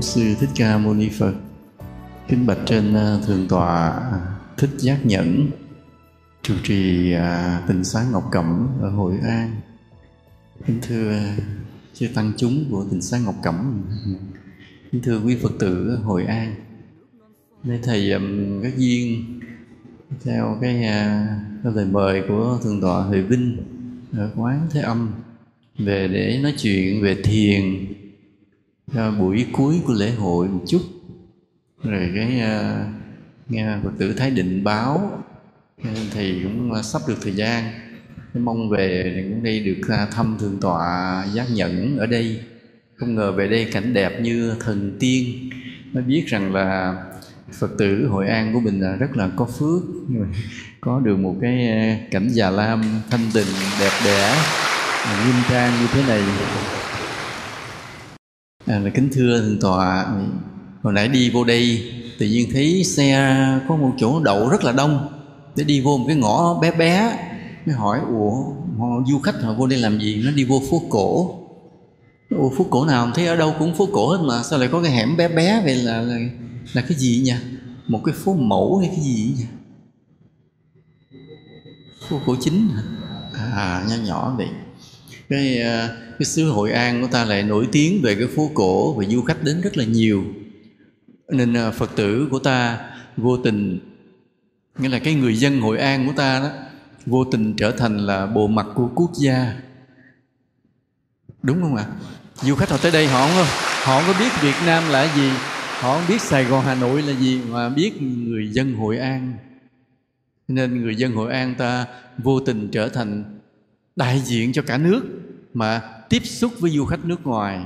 nam bổn sư thích ca mâu ni phật. Kính bạch trên à, Thường Tòa tọa thích giác nhẫn, trụ trì à, tịnh xá ngọc cẩm ở hội an. Kính thưa à, chư tăng chúng của tịnh xá ngọc cẩm. Kính thưa quý phật tử ở hội an. Nơi thầy các duyên theo cái cái lời mời của thượng tọa huệ vinh ở quán thế âm về để nói chuyện về thiền Ờ, buổi cuối của lễ hội một chút. Rồi cái uh, nghe phật tử thái định báo ờ, thì cũng sắp được thời gian. Cái mong về thì cũng đi được à, thăm thượng tọa giác nhẫn ở đây. Không ngờ về đây cảnh đẹp như thần tiên. Mới biết rằng là phật tử hội an của mình là rất là có phước. Có được một cái cảnh già lam thanh tịnh đẹp đẽ nghiêm trang như thế này à, là kính thưa thượng tọa hồi nãy đi vô đây tự nhiên thấy xe có một chỗ đậu rất là đông. Để đi vô một cái ngõ bé bé mới hỏi ủa họ, du khách họ vô đây làm gì? Nó đi vô phố cổ. Ủa phố cổ nào? Thấy ở đâu cũng phố cổ hết mà sao lại có cái hẻm bé bé vậy là là, là cái gì nhỉ? Một cái phố mẫu hay cái gì nhỉ? Phố cổ chính hả? À nhỏ nhỏ vậy cái à, cái xứ Hội An của ta lại nổi tiếng về cái phố cổ và du khách đến rất là nhiều. Nên à, Phật tử của ta vô tình, nghĩa là cái người dân Hội An của ta đó, vô tình trở thành là bộ mặt của quốc gia. Đúng không ạ? Du khách họ tới đây họ không họ không có biết Việt Nam là gì, họ không biết Sài Gòn, Hà Nội là gì mà biết người dân Hội An. Nên người dân Hội An ta vô tình trở thành đại diện cho cả nước mà tiếp xúc với du khách nước ngoài.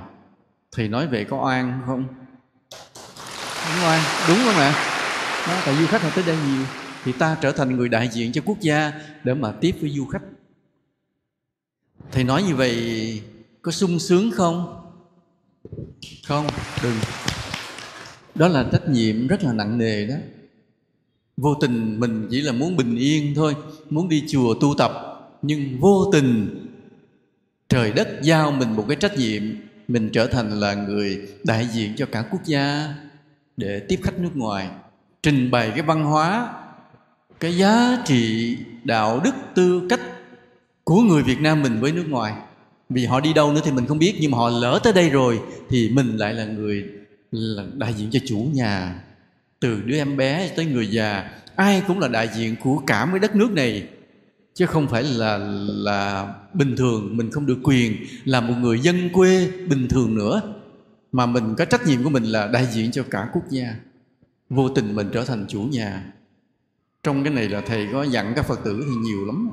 Thì nói về có oan không? Đúng oan đúng không ạ? Đó, tại du khách họ tới đây nhiều thì ta trở thành người đại diện cho quốc gia để mà tiếp với du khách. Thầy nói như vậy có sung sướng không? Không đừng. Đó là trách nhiệm rất là nặng nề đó. Vô tình mình chỉ là muốn bình yên thôi muốn đi chùa tu tập nhưng vô tình, trời đất giao mình một cái trách nhiệm, mình trở thành là người đại diện cho cả quốc gia để tiếp khách nước ngoài, trình bày cái văn hóa, cái giá trị, đạo đức, tư cách của người Việt Nam mình với nước ngoài. Vì họ đi đâu nữa thì mình không biết, nhưng mà họ lỡ tới đây rồi thì mình lại là người là đại diện cho chủ nhà. Từ đứa em bé tới người già, ai cũng là đại diện của cả mấy đất nước này chứ không phải là là bình thường, mình không được quyền là một người dân quê bình thường nữa. Mà mình có trách nhiệm của mình là đại diện cho cả quốc gia. Vô tình mình trở thành chủ nhà. Trong cái này là thầy có dặn các phật tử thì nhiều lắm.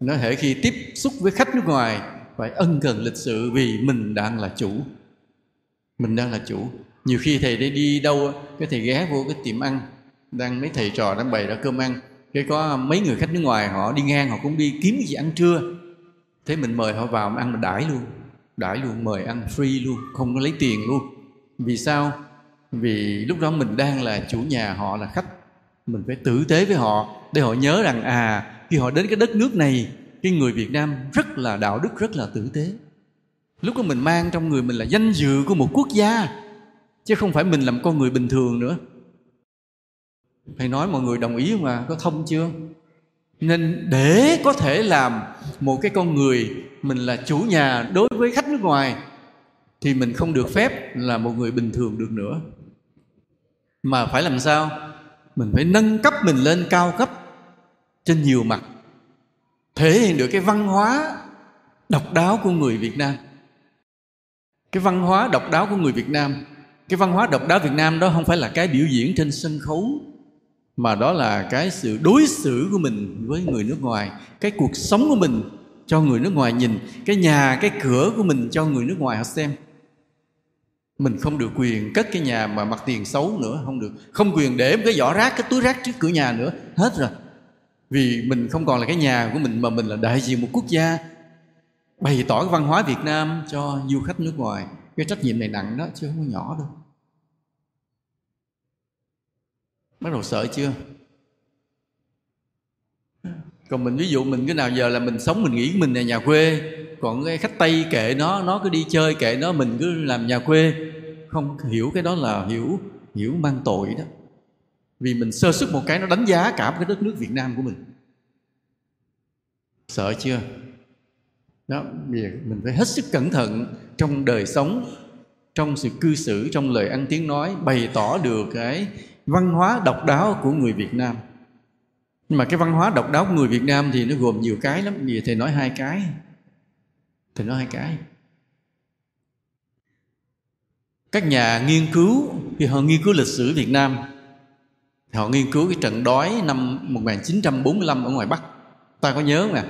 Nó hệ khi tiếp xúc với khách nước ngoài, phải ân cần lịch sự vì mình đang là chủ. Mình đang là chủ. Nhiều khi thầy đi đi đâu cái thầy ghé vô cái tiệm ăn. Đang mấy thầy trò đang bày ra cơm ăn cái có mấy người khách nước ngoài họ đi ngang, họ cũng đi kiếm cái gì ăn trưa. Thế mình mời họ vào ăn mà đãi luôn. Đãi luôn, mời ăn free luôn, không có lấy tiền luôn. Vì sao? Vì lúc đó mình đang là chủ nhà họ là khách. Mình phải tử tế với họ để họ nhớ rằng à khi họ đến cái đất nước này, cái người Việt Nam rất là đạo đức, rất là tử tế. Lúc đó mình mang trong người mình là danh dự của một quốc gia, chứ không phải mình làm con người bình thường nữa thầy nói mọi người đồng ý không à? Có thông chưa? Nên để có thể làm một cái con người mình là chủ nhà đối với khách nước ngoài, thì mình không được phép là một người bình thường được nữa. Mà phải làm sao? Mình phải nâng cấp mình lên cao cấp, trên nhiều mặt, thể hiện được cái văn hóa độc đáo của người việt nam. Cái văn hóa độc đáo của người việt nam, cái văn hóa độc đáo việt nam đó không phải là cái biểu diễn trên sân khấu mà đó là cái sự đối xử của mình với người nước ngoài, cái cuộc sống của mình cho người nước ngoài nhìn, cái nhà, cái cửa của mình cho người nước ngoài họ xem. Mình không được quyền cất cái nhà mà mặt tiền xấu nữa, không được. Không quyền để một cái giỏ rác, cái túi rác trước cửa nhà nữa, hết rồi. Vì mình không còn là cái nhà của mình mà mình là đại diện một quốc gia, bày tỏ cái văn hóa Việt Nam cho du khách nước ngoài. Cái trách nhiệm này nặng đó, chứ không có nhỏ đâu. Bắt đầu sợ chưa? Còn mình, ví dụ mình cái nào giờ là mình sống mình nghĩ mình là nhà quê, còn cái khách tây kệ nó nó cứ đi chơi kệ nó, mình cứ làm nhà quê, không hiểu cái đó là hiểu hiểu mang tội đó. Vì mình sơ xuất một cái nó đánh giá cả cái đất nước Việt Nam của mình. Sợ chưa? Đó, vì mình phải hết sức cẩn thận trong đời sống, trong sự cư xử, trong lời ăn tiếng nói, bày tỏ được cái văn hóa độc đáo của người Việt Nam. Nhưng mà cái văn hóa độc đáo của người Việt Nam thì nó gồm nhiều cái lắm. Vì thầy nói hai cái. Thầy nói hai cái. Các nhà nghiên cứu khi họ nghiên cứu lịch sử Việt Nam. Họ nghiên cứu cái trận đói năm 1945 ở ngoài Bắc. Ta có nhớ không ạ?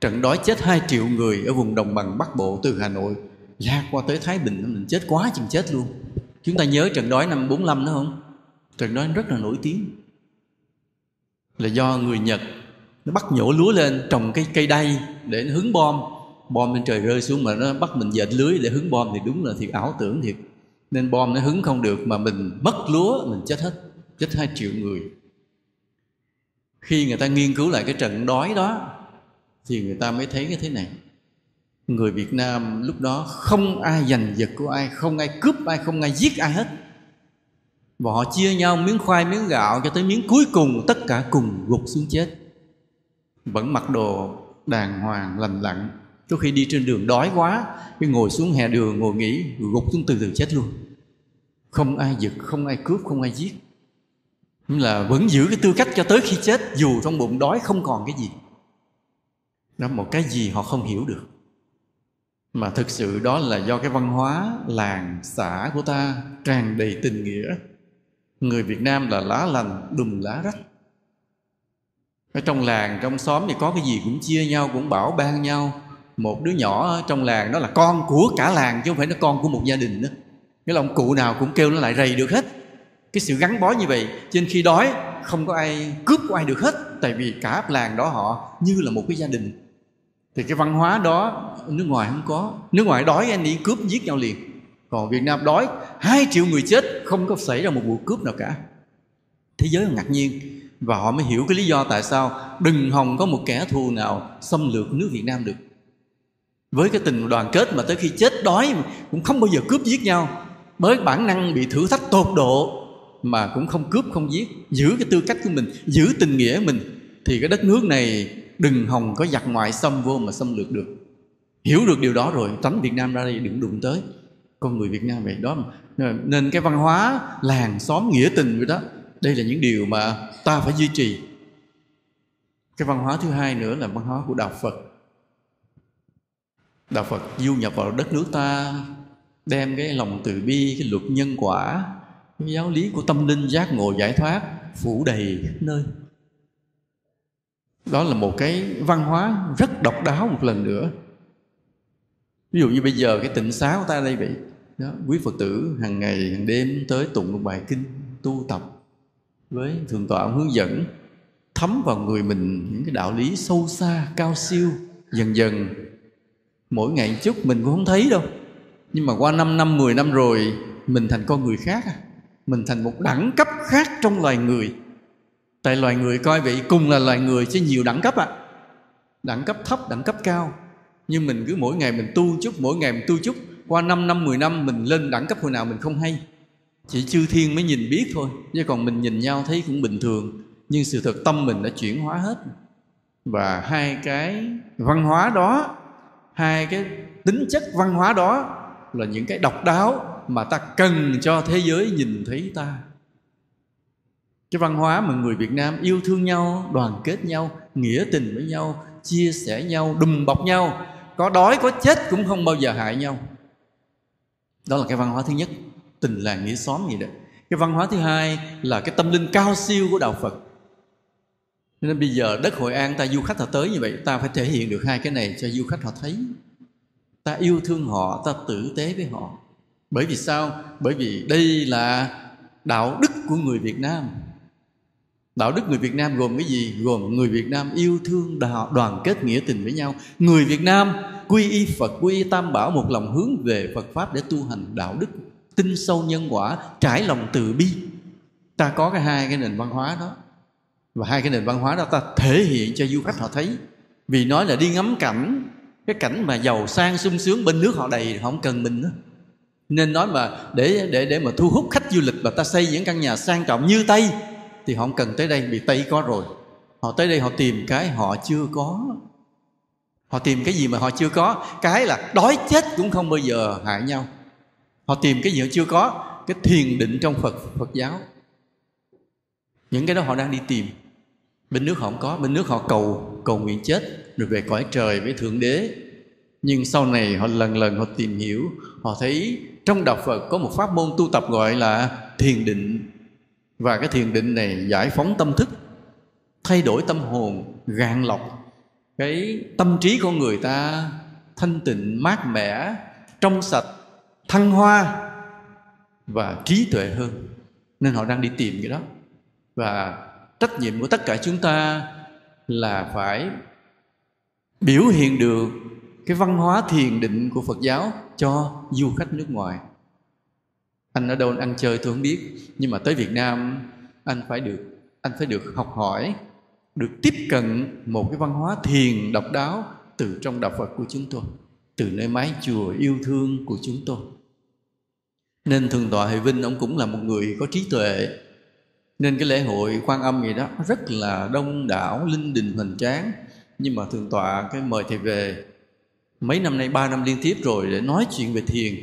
Trận đói chết 2 triệu người ở vùng đồng bằng Bắc Bộ từ Hà Nội. Ra qua tới Thái Bình, mình chết quá chừng chết luôn. Chúng ta nhớ trận đói năm 45 nữa không? Trận đó rất là nổi tiếng. Là do người Nhật nó bắt nhổ lúa lên trồng cây cây đay để nó hứng bom. Bom lên trời rơi xuống mà nó bắt mình dệt lưới để hứng bom thì đúng là thiệt ảo tưởng thiệt. Nên bom nó hứng không được mà mình mất lúa, mình chết hết, chết hai triệu người. Khi người ta nghiên cứu lại cái trận đói đó, thì người ta mới thấy cái thế này. Người Việt Nam lúc đó không ai giành giật của ai, không ai cướp ai, không ai giết ai hết và họ chia nhau miếng khoai, miếng gạo cho tới miếng cuối cùng, tất cả cùng gục xuống chết. Vẫn mặc đồ đàng hoàng, lành lặn. Có khi đi trên đường đói quá cái ngồi xuống hè đường ngồi nghỉ, gục xuống từ từ chết luôn. Không ai giật, không ai cướp, không ai giết. Nhưng là vẫn giữ cái tư cách cho tới khi chết, dù trong bụng đói không còn cái gì. Đó một cái gì họ không hiểu được. Mà thực sự đó là do cái văn hóa làng xã của ta tràn đầy tình nghĩa người việt nam là lá lành, đùm lá rách. Ở trong làng, trong xóm thì có cái gì cũng chia nhau, cũng bảo ban nhau. Một đứa nhỏ trong làng đó là con của cả làng chứ không phải nó con của một gia đình nữa. Nghĩa là ông cụ nào cũng kêu nó lại rầy được hết. Cái sự gắn bó như vậy, trên khi đói, không có ai cướp của ai được hết. Tại vì cả làng đó họ như là một cái gia đình. Thì cái văn hóa đó, nước ngoài không có. Nước ngoài đói, anh đi cướp giết nhau liền còn việt nam đói, hai triệu người chết, không có xảy ra một vụ cướp nào cả. Thế giới ngạc nhiên, và họ mới hiểu cái lý do tại sao đừng hòng có một kẻ thù nào xâm lược nước việt nam được. Với cái tình đoàn kết mà tới khi chết đói cũng không bao giờ cướp giết nhau với bản năng bị thử thách tột độ mà cũng không cướp không giết. Giữ cái tư cách của mình, giữ tình nghĩa mình, thì cái đất nước này đừng hòng có giặc ngoại xâm vô mà xâm lược được. Hiểu được điều đó rồi, tránh việt nam ra đây đừng đụng tới con người việt nam vậy. Đó nên cái văn hóa làng xóm nghĩa tình vậy đó, đây là những điều mà ta phải duy trì. Cái văn hóa thứ hai nữa là văn hóa của đạo phật. Đạo phật du nhập vào đất nước ta, đem cái lòng từ bi, cái luật nhân quả, cái giáo lý của tâm linh giác ngộ giải thoát phủ đầy khắp nơi. Đó là một cái văn hóa rất độc đáo một lần nữa. Ví dụ như bây giờ cái tịnh xá của ta đây vậy đó, quý phật tử hàng ngày hàng đêm tới tụng một bài kinh tu tập với thượng tọa hướng dẫn thấm vào người mình những cái đạo lý sâu xa cao siêu dần dần. Mỗi ngày chút mình cũng không thấy đâu. Nhưng mà qua 5 năm 10 năm rồi mình thành con người khác à. Mình thành một đẳng cấp khác trong loài người. Tại loài người coi vậy cùng là loài người chứ nhiều đẳng cấp ạ à. đẳng cấp thấp đẳng cấp cao. Nhưng mình cứ mỗi ngày mình tu chút mỗi ngày mình tu chút qua 5 năm 10 năm mình lên đẳng cấp hồi nào mình không hay. Chỉ chư thiên mới nhìn biết thôi chứ còn mình nhìn nhau thấy cũng bình thường. Nhưng sự thật tâm mình đã chuyển hóa hết. Và hai cái văn hóa đó hai cái tính chất văn hóa đó là những cái độc đáo mà ta cần cho thế giới nhìn thấy ta. Cái văn hóa mà người Việt Nam yêu thương nhau, đoàn kết nhau, nghĩa tình với nhau, chia sẻ nhau, đùm bọc nhau, có đói có chết cũng không bao giờ hại nhau. Đó là cái văn hóa thứ nhất, tình làng nghĩa xóm gì đó. Cái văn hóa thứ hai là cái tâm linh cao siêu của đạo Phật. Nên bây giờ đất Hội An ta du khách họ tới như vậy, ta phải thể hiện được hai cái này cho du khách họ thấy. Ta yêu thương họ, ta tử tế với họ. Bởi vì sao? Bởi vì đây là đạo đức của người Việt Nam đạo đức người việt nam gồm cái gì gồm người việt nam yêu thương đoàn kết nghĩa tình với nhau người việt nam quy y phật, quy y tam bảo một lòng hướng về phật pháp để tu hành đạo đức, tin sâu nhân quả, trải lòng từ bi. Ta có cái hai cái nền văn hóa đó. Và hai cái nền văn hóa đó ta thể hiện cho du khách họ thấy. Vì nói là đi ngắm cảnh, cái cảnh mà giàu sang, sung sướng, bên nước họ đầy họ không cần mình nữa. Nên nói mà để để để mà thu hút khách du lịch và ta xây những căn nhà sang trọng như tây thì họ không cần tới đây, vì tây có rồi. Họ tới đây họ tìm cái họ chưa có họ tìm cái gì mà họ chưa có. Cái là đói chết cũng không bao giờ hại nhau. Họ tìm cái gì họ chưa có? Cái thiền định trong phật phật giáo. Những cái đó họ đang đi tìm. Bên nước họ không có. Bên nước họ cầu cầu nguyện chết rồi về cõi trời, với thượng đế. Nhưng sau này họ lần lần họ tìm hiểu, họ thấy trong đạo phật có một pháp môn tu tập gọi là thiền định. Và cái thiền định này giải phóng tâm thức, thay đổi tâm hồn gạn lọc cái tâm trí của người ta thanh tịnh mát mẻ trong sạch thăng hoa và trí tuệ hơn nên họ đang đi tìm cái đó và trách nhiệm của tất cả chúng ta là phải biểu hiện được cái văn hóa thiền định của Phật giáo cho du khách nước ngoài. Anh ở đâu anh ăn chơi tôi không biết, nhưng mà tới Việt Nam anh phải được anh phải được học hỏi, được tiếp cận một cái văn hóa thiền độc đáo từ trong đạo Phật của chúng tôi, từ nơi mái chùa yêu thương của chúng tôi. Nên thường tọa Hệ Vinh ông cũng là một người có trí tuệ. Nên cái lễ hội quan âm gì đó rất là đông đảo linh đình hoành tráng. Nhưng mà thường tọa cái mời thầy về mấy năm nay ba năm liên tiếp rồi để nói chuyện về thiền.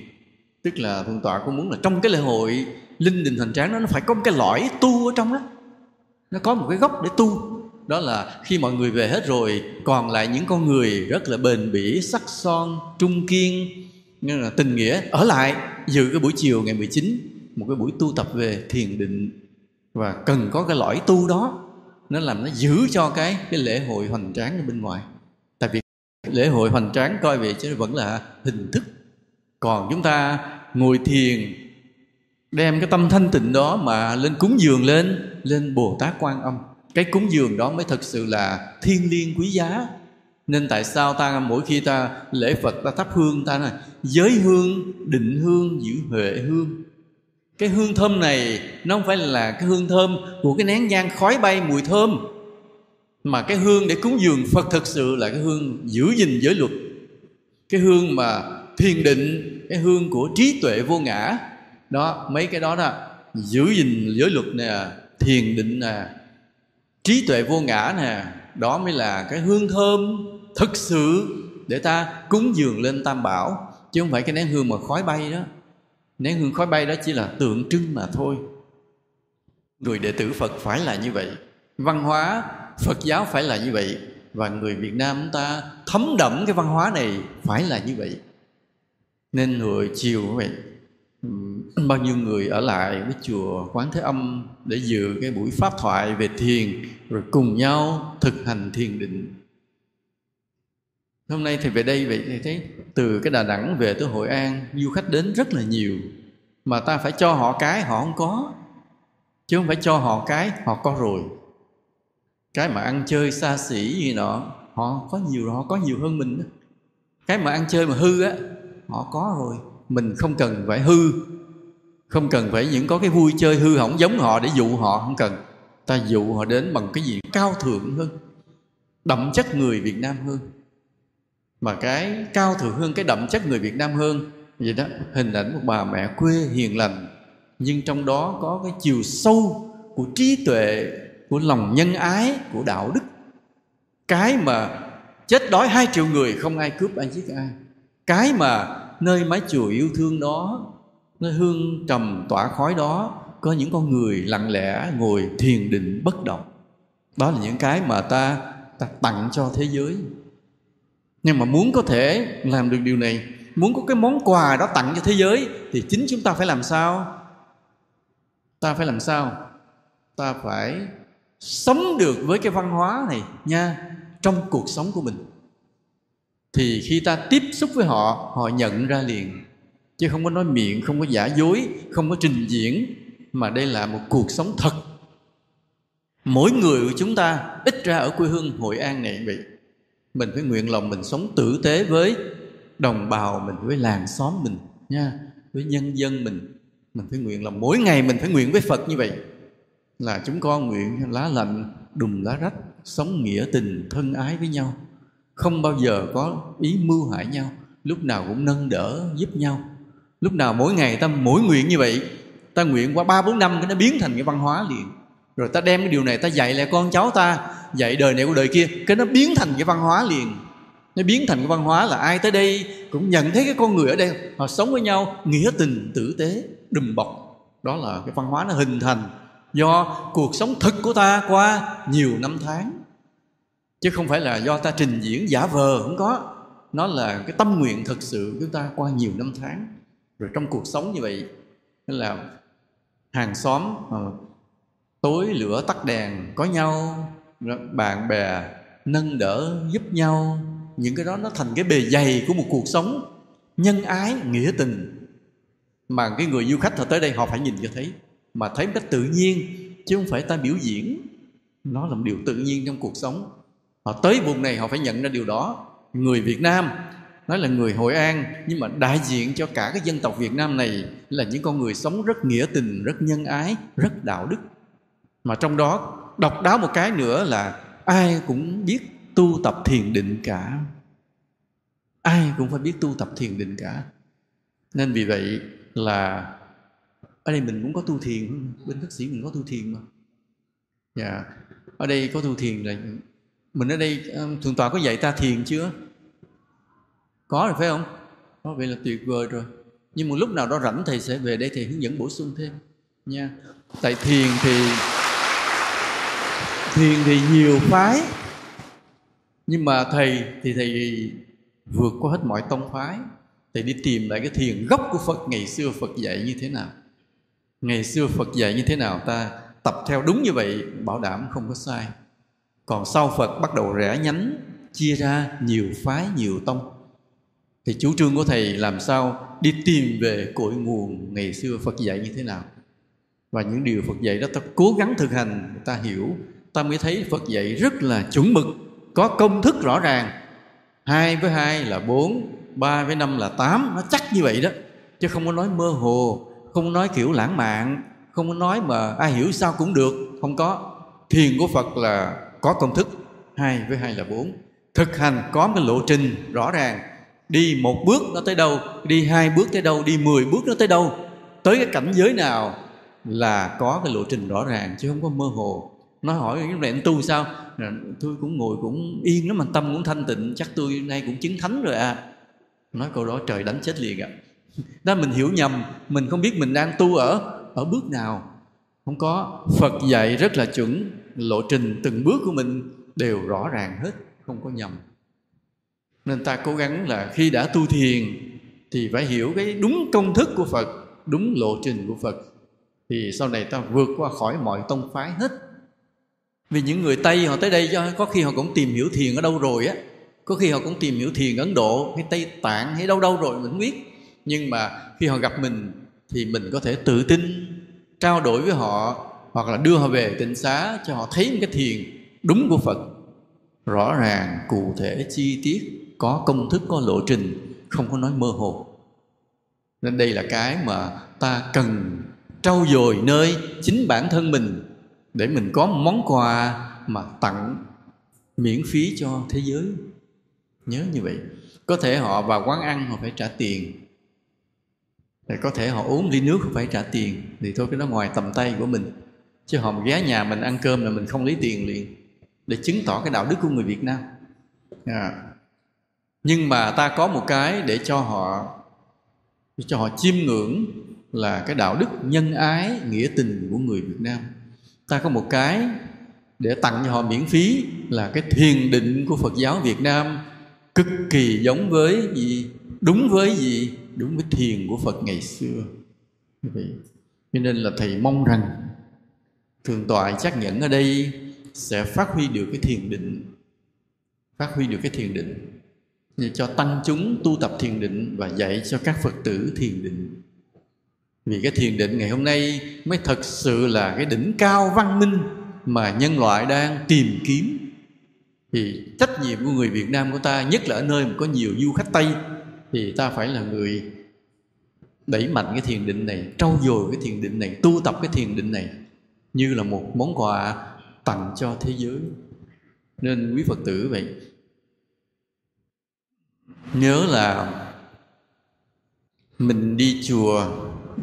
Tức là thường tọa cũng muốn là trong cái lễ hội linh đình hoành tráng đó nó phải có một cái lõi tu ở trong đó. Nó có một cái gốc để tu đó là khi mọi người về hết rồi, còn lại những con người rất là bền bỉ, sắc son, trung kiên là tình nghĩa, ở lại dự cái buổi chiều ngày 19 một cái buổi tu tập về thiền định. Và cần có cái lõi tu đó, nó làm nó giữ cho cái cái lễ hội hoành tráng ở bên ngoài. Tại vì lễ hội hoành tráng coi về chứ vẫn là hình thức. Còn chúng ta ngồi thiền, đem cái tâm thanh tịnh đó mà lên cúng dường lên lên bồ tát quan âm cái cúng dường đó mới thật sự là thiên liêng quý giá. Nên tại sao ta mỗi khi ta lễ phật, ta thắp hương, ta nói, giới hương, định hương, giữ huệ hương. Cái hương thơm này, nó không phải là cái hương thơm của cái nén nhang khói bay mùi thơm, mà cái hương để cúng dường phật thực sự là cái hương giữ gìn giới luật. Cái hương mà thiền định, cái hương của trí tuệ vô ngã. Đó, mấy cái đó đó, giữ gìn giới luật nè, thiền định nè trí tuệ vô ngã nè, đó mới là cái hương thơm thực sự để ta cúng dường lên tam bảo, chứ không phải cái nén hương mà khói bay đó. Nén hương khói bay đó chỉ là tượng trưng mà thôi. Người đệ tử phật phải là như vậy, văn hóa phật giáo phải là như vậy, và người việt nam chúng ta thấm đậm cái văn hóa này phải là như vậy. Nên người chiều vậy bao nhiêu người ở lại với chùa quán thế âm để dự cái buổi pháp thoại về thiền, rồi cùng nhau thực hành thiền định? Hôm nay thì về đây, vậy thì thấy từ cái đà nẵng về tới hội an, du khách đến rất là nhiều. Mà ta phải cho họ cái họ không có, chứ không phải cho họ cái họ có rồi. Cái mà ăn chơi xa xỉ gì nọ, họ có nhiều, họ có nhiều hơn mình đó. cái mà ăn chơi mà hư á, họ có rồi mình không cần phải hư. Không cần phải những có cái vui chơi hư hỏng giống họ để dụ họ, không cần. Ta dụ họ đến bằng cái gì cao thượng hơn, đậm chất người việt nam hơn. Mà cái cao thượng hơn, cái đậm chất người Việt Nam hơn, vậy đó, hình ảnh một bà mẹ quê hiền lành. Nhưng trong đó có cái chiều sâu của trí tuệ, của lòng nhân ái, của đạo đức. Cái mà chết đói hai triệu người, không ai cướp ai giết ai. Cái mà nơi mái chùa yêu thương đó, nơi hương trầm tỏa khói đó, có những con người lặng lẽ ngồi thiền định bất động. Đó là những cái mà ta ta tặng cho thế giới. Nhưng mà muốn có thể làm được điều này, muốn có cái món quà đó tặng cho thế giới, thì chính chúng ta phải làm sao? Ta phải làm sao? Ta phải sống được với cái văn hóa này nha, trong cuộc sống của mình thì khi ta tiếp xúc với họ họ nhận ra liền. Chứ không có nói miệng, không có giả dối, không có trình diễn, mà đây là một cuộc sống thật. Mỗi người của chúng ta ít ra ở quê hương hội an này vậy. Mình phải nguyện lòng mình sống tử tế với đồng bào mình, với làng xóm mình, nha, với nhân dân mình. Mình phải nguyện lòng, mỗi ngày mình phải nguyện với phật như vậy. Là chúng con nguyện lá lạnh đùm lá rách, sống nghĩa tình, thân ái với nhau không bao giờ có ý mưu hại nhau, lúc nào cũng nâng đỡ, giúp nhau. Lúc nào mỗi ngày ta mỗi nguyện như vậy, ta nguyện qua ba bốn năm cái nó biến thành cái văn hóa liền. Rồi ta đem cái điều này ta dạy lại con cháu ta, dạy đời này của đời kia, cái nó biến thành cái văn hóa liền. Nó biến thành cái văn hóa là ai tới đây cũng nhận thấy cái con người ở đây, họ sống với nhau, nghĩa tình, tử tế, đùm bọc. Đó là cái văn hóa nó hình thành do cuộc sống thực của ta qua nhiều năm tháng chứ không phải là do ta trình diễn giả vờ, không có. Nó là cái tâm nguyện thực sự của chúng ta qua nhiều năm tháng. Rồi trong cuộc sống như vậy nên là hàng xóm ờ, tối lửa tắt đèn, có nhau bạn bè nâng đỡ, giúp nhau. Những cái đó nó thành cái bề dày của một cuộc sống nhân ái, nghĩa tình. Mà cái người du khách họ tới đây họ phải nhìn cho thấy. Mà thấy một cách tự nhiên, chứ không phải ta biểu diễn. Nó là một điều tự nhiên trong cuộc sống họ tới vùng này, họ phải nhận ra điều đó. Người Việt Nam, nói là người Hội An, nhưng mà đại diện cho cả cái dân tộc Việt Nam này là những con người sống rất nghĩa tình, rất nhân ái, rất đạo đức. Mà trong đó, độc đáo một cái nữa là ai cũng biết tu tập thiền định cả. Ai cũng phải biết tu tập thiền định cả. Nên vì vậy là ở đây mình cũng có tu thiền, bên thức sĩ mình có tu thiền mà. Dạ. Ở đây có tu thiền là mình ở đây thượng tọa có dạy ta thiền chưa? Có rồi, phải không? Có, vậy là tuyệt vời rồi. Nhưng một lúc nào đó rảnh, thầy sẽ về đây, thầy hướng dẫn bổ sung thêm, nha. Tại thiền thì thiền thì nhiều phái. Nhưng mà thầy thì thầy vượt qua hết mọi tông phái. Thầy đi tìm lại cái thiền gốc của phật, ngày xưa phật dạy như thế nào. Ngày xưa phật dạy như thế nào, ta tập theo đúng như vậy, bảo đảm không có sai còn sau phật bắt đầu rẽ nhánh, chia ra nhiều phái, nhiều tông. Thì chủ trương của thầy làm sao đi tìm về cội nguồn ngày xưa phật dạy như thế nào. Và những điều phật dạy đó ta cố gắng thực hành ta hiểu. Ta mới thấy phật dạy rất là chuẩn mực, có công thức rõ ràng. Hai với hai là bốn, ba với năm là tám, nó chắc như vậy đó. Chứ không có nói mơ hồ, không có nói kiểu lãng mạn, không có nói mà ai hiểu sao cũng được, không có. Thiền của phật là có công thức. Hai với hai là bốn. Thực hành có cái lộ trình rõ ràng. Đi một bước nó tới đâu, đi hai bước tới đâu, đi mười bước nó tới đâu. Tới cái cảnh giới nào là có cái lộ trình rõ ràng chứ không có mơ hồ. Nó hỏi cái này anh tu sao? Tôi cũng ngồi cũng yên lắm mà tâm cũng thanh tịnh. Chắc tôi nay cũng chứng thánh rồi à. Nói câu đó trời đánh chết liền ạ. À. đó, mình hiểu nhầm. Mình không biết mình đang tu ở ở bước nào. Không có. Phật dạy rất là chuẩn lộ trình từng bước của mình đều rõ ràng hết, không có nhầm. Nên ta cố gắng là khi đã tu thiền thì phải hiểu cái đúng công thức của phật, đúng lộ trình của phật. Thì sau này ta vượt qua khỏi mọi tông phái hết. Vì những người tây họ tới đây có khi họ cũng tìm hiểu thiền ở đâu rồi á. Có khi họ cũng tìm hiểu thiền ấn độ hay tây tạng hay đâu đâu rồi, mình không biết. Nhưng mà khi họ gặp mình thì mình có thể tự tin, trao đổi với họ hoặc là đưa họ về tịnh xá cho họ thấy một cái thiền đúng của phật. Rõ ràng, cụ thể, chi tiết, có công thức, có lộ trình, không có nói mơ hồ. Nên đây là cái mà ta cần trau dồi nơi chính bản thân mình để mình có món quà mà tặng miễn phí cho thế giới. Nhớ như vậy. Có thể họ vào quán ăn, họ phải trả tiền. Thì có thể họ uống ly nước phải trả tiền. Thì thôi, cái đó ngoài tầm tay của mình chứ họ ghé nhà mình ăn cơm là mình không lấy tiền liền, để chứng tỏ cái đạo đức của người Việt Nam. À. nhưng mà ta có một cái để cho họ để cho họ chiêm ngưỡng là cái đạo đức nhân ái, nghĩa tình của người Việt Nam. Ta có một cái để tặng cho họ miễn phí là cái thiền định của Phật giáo Việt Nam cực kỳ giống với gì, đúng với gì, đúng với thiền của Phật ngày xưa. Cho nên là thầy mong rằng thường tọa xác nhận ở đây sẽ phát huy được cái thiền định. Phát huy được cái thiền định. Để cho tăng chúng tu tập thiền định và dạy cho các phật tử thiền định. Vì cái thiền định ngày hôm nay mới thật sự là cái đỉnh cao văn minh mà nhân loại đang tìm kiếm. Thì trách nhiệm của người Việt Nam của ta, nhất là ở nơi mà có nhiều du khách Tây, thì ta phải là người đẩy mạnh cái thiền định này, trau dồi cái thiền định này, tu tập cái thiền định này như là một món quà tặng cho thế giới. Nên quý phật tử vậy, nhớ là mình đi chùa,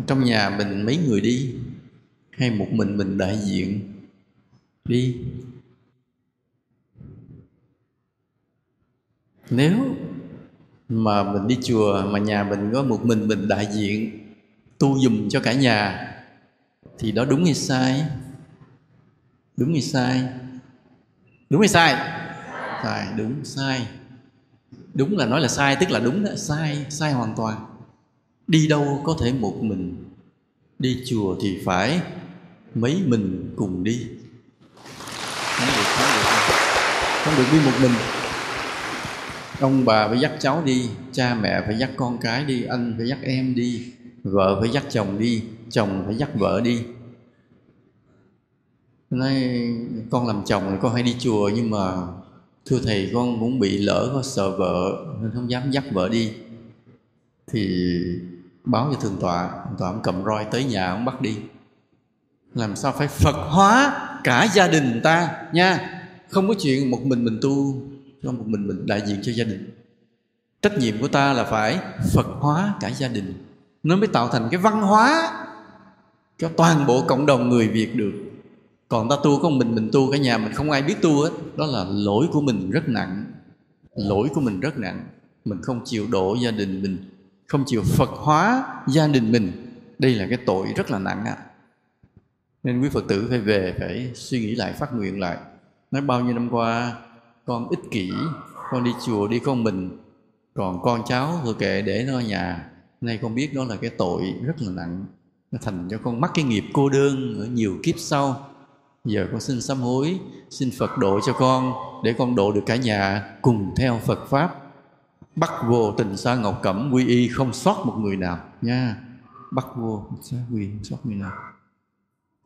trong nhà mình mấy người đi, hay một mình mình đại diện đi. Nếu mà mình đi chùa mà nhà mình có một mình mình đại diện, tu dùm cho cả nhà thì đó đúng hay sai? Đúng hay sai? Đúng hay sai? Sai đúng sai. Đúng là nói là sai, tức là đúng đó. Sai sai hoàn toàn. Đi đâu có thể một mình đi chùa thì phải mấy mình cùng đi. Không được không được. Không được đi một mình. Ông bà phải dắt cháu đi, cha mẹ phải dắt con cái đi, anh phải dắt em đi, vợ phải dắt chồng đi chồng phải dắt vợ đi. Nói, con làm chồng thì con hay đi chùa, nhưng mà thưa thầy, con cũng bị lỡ có sợ vợ, nên không dám dắt vợ đi. Thì báo cho thường tọa thường tọa ông cầm roi tới nhà ông bắt đi. Làm sao phải phật hóa cả gia đình ta nha? Không có chuyện một mình mình tu, không một mình mình đại diện cho gia đình. Trách nhiệm của ta là phải phật hóa cả gia đình. Nó mới tạo thành cái văn hóa cho toàn bộ cộng đồng người việt được. Còn ta tu có mình mình tu cả nhà, mình không ai biết tu hết. Đó là lỗi của mình rất nặng. Lỗi của mình rất nặng. Mình không chịu độ gia đình mình, không chịu phật hóa gia đình mình. Đây là cái tội rất là nặng ạ à. nên quý phật tử phải về, phải suy nghĩ lại, phát nguyện lại. Nói bao nhiêu năm qua, con ích kỷ, con đi chùa đi con mình. Còn con cháu, thôi kệ, để nó ở nhà. Nay con biết đó là cái tội rất là nặng thành cho con mắc cái nghiệp cô đơn ở nhiều kiếp sau. Giờ con xin sám hối, xin phật độ cho con để con độ được cả nhà cùng theo phật pháp. Bắt vô tình sa ngọc cẩm, quy y không sót một người nào. Nha, bắt vô sa quy không sót người nào.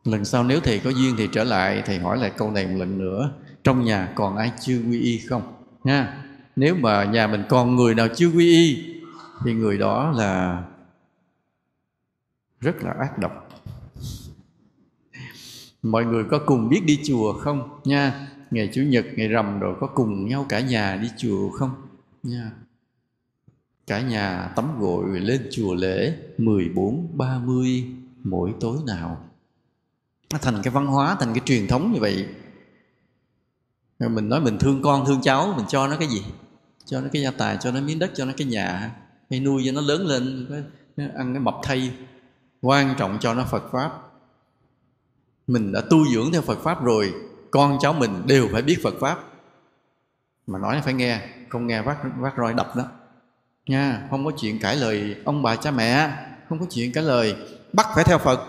Lần sau nếu thầy có duyên thì trở lại, thầy hỏi lại câu này một lần nữa. Trong nhà còn ai chưa quy y không? Nha, nếu mà nhà mình còn người nào chưa quy y, thì người đó là rất là ác độc. Mọi người có cùng biết đi chùa không? Nha ngày chủ nhật ngày rằm rồi có cùng nhau cả nhà đi chùa không? Nha. Cả nhà tắm gội lên chùa lễ 14, 30 mỗi tối nào. Nó thành cái văn hóa thành cái truyền thống như vậy. Rồi mình nói mình thương con thương cháu mình cho nó cái gì? Cho nó cái gia tài cho nó miếng đất cho nó cái nhà. Hay nuôi cho nó lớn lên ăn cái mập thay quan trọng cho nó phật pháp. Mình đã tu dưỡng theo phật pháp rồi, con cháu mình đều phải biết phật pháp. Mà nói phải nghe, không nghe vác vác roi đập đó. Nha, không có chuyện cãi lời ông bà cha mẹ, không có chuyện cãi lời bắt phải theo phật.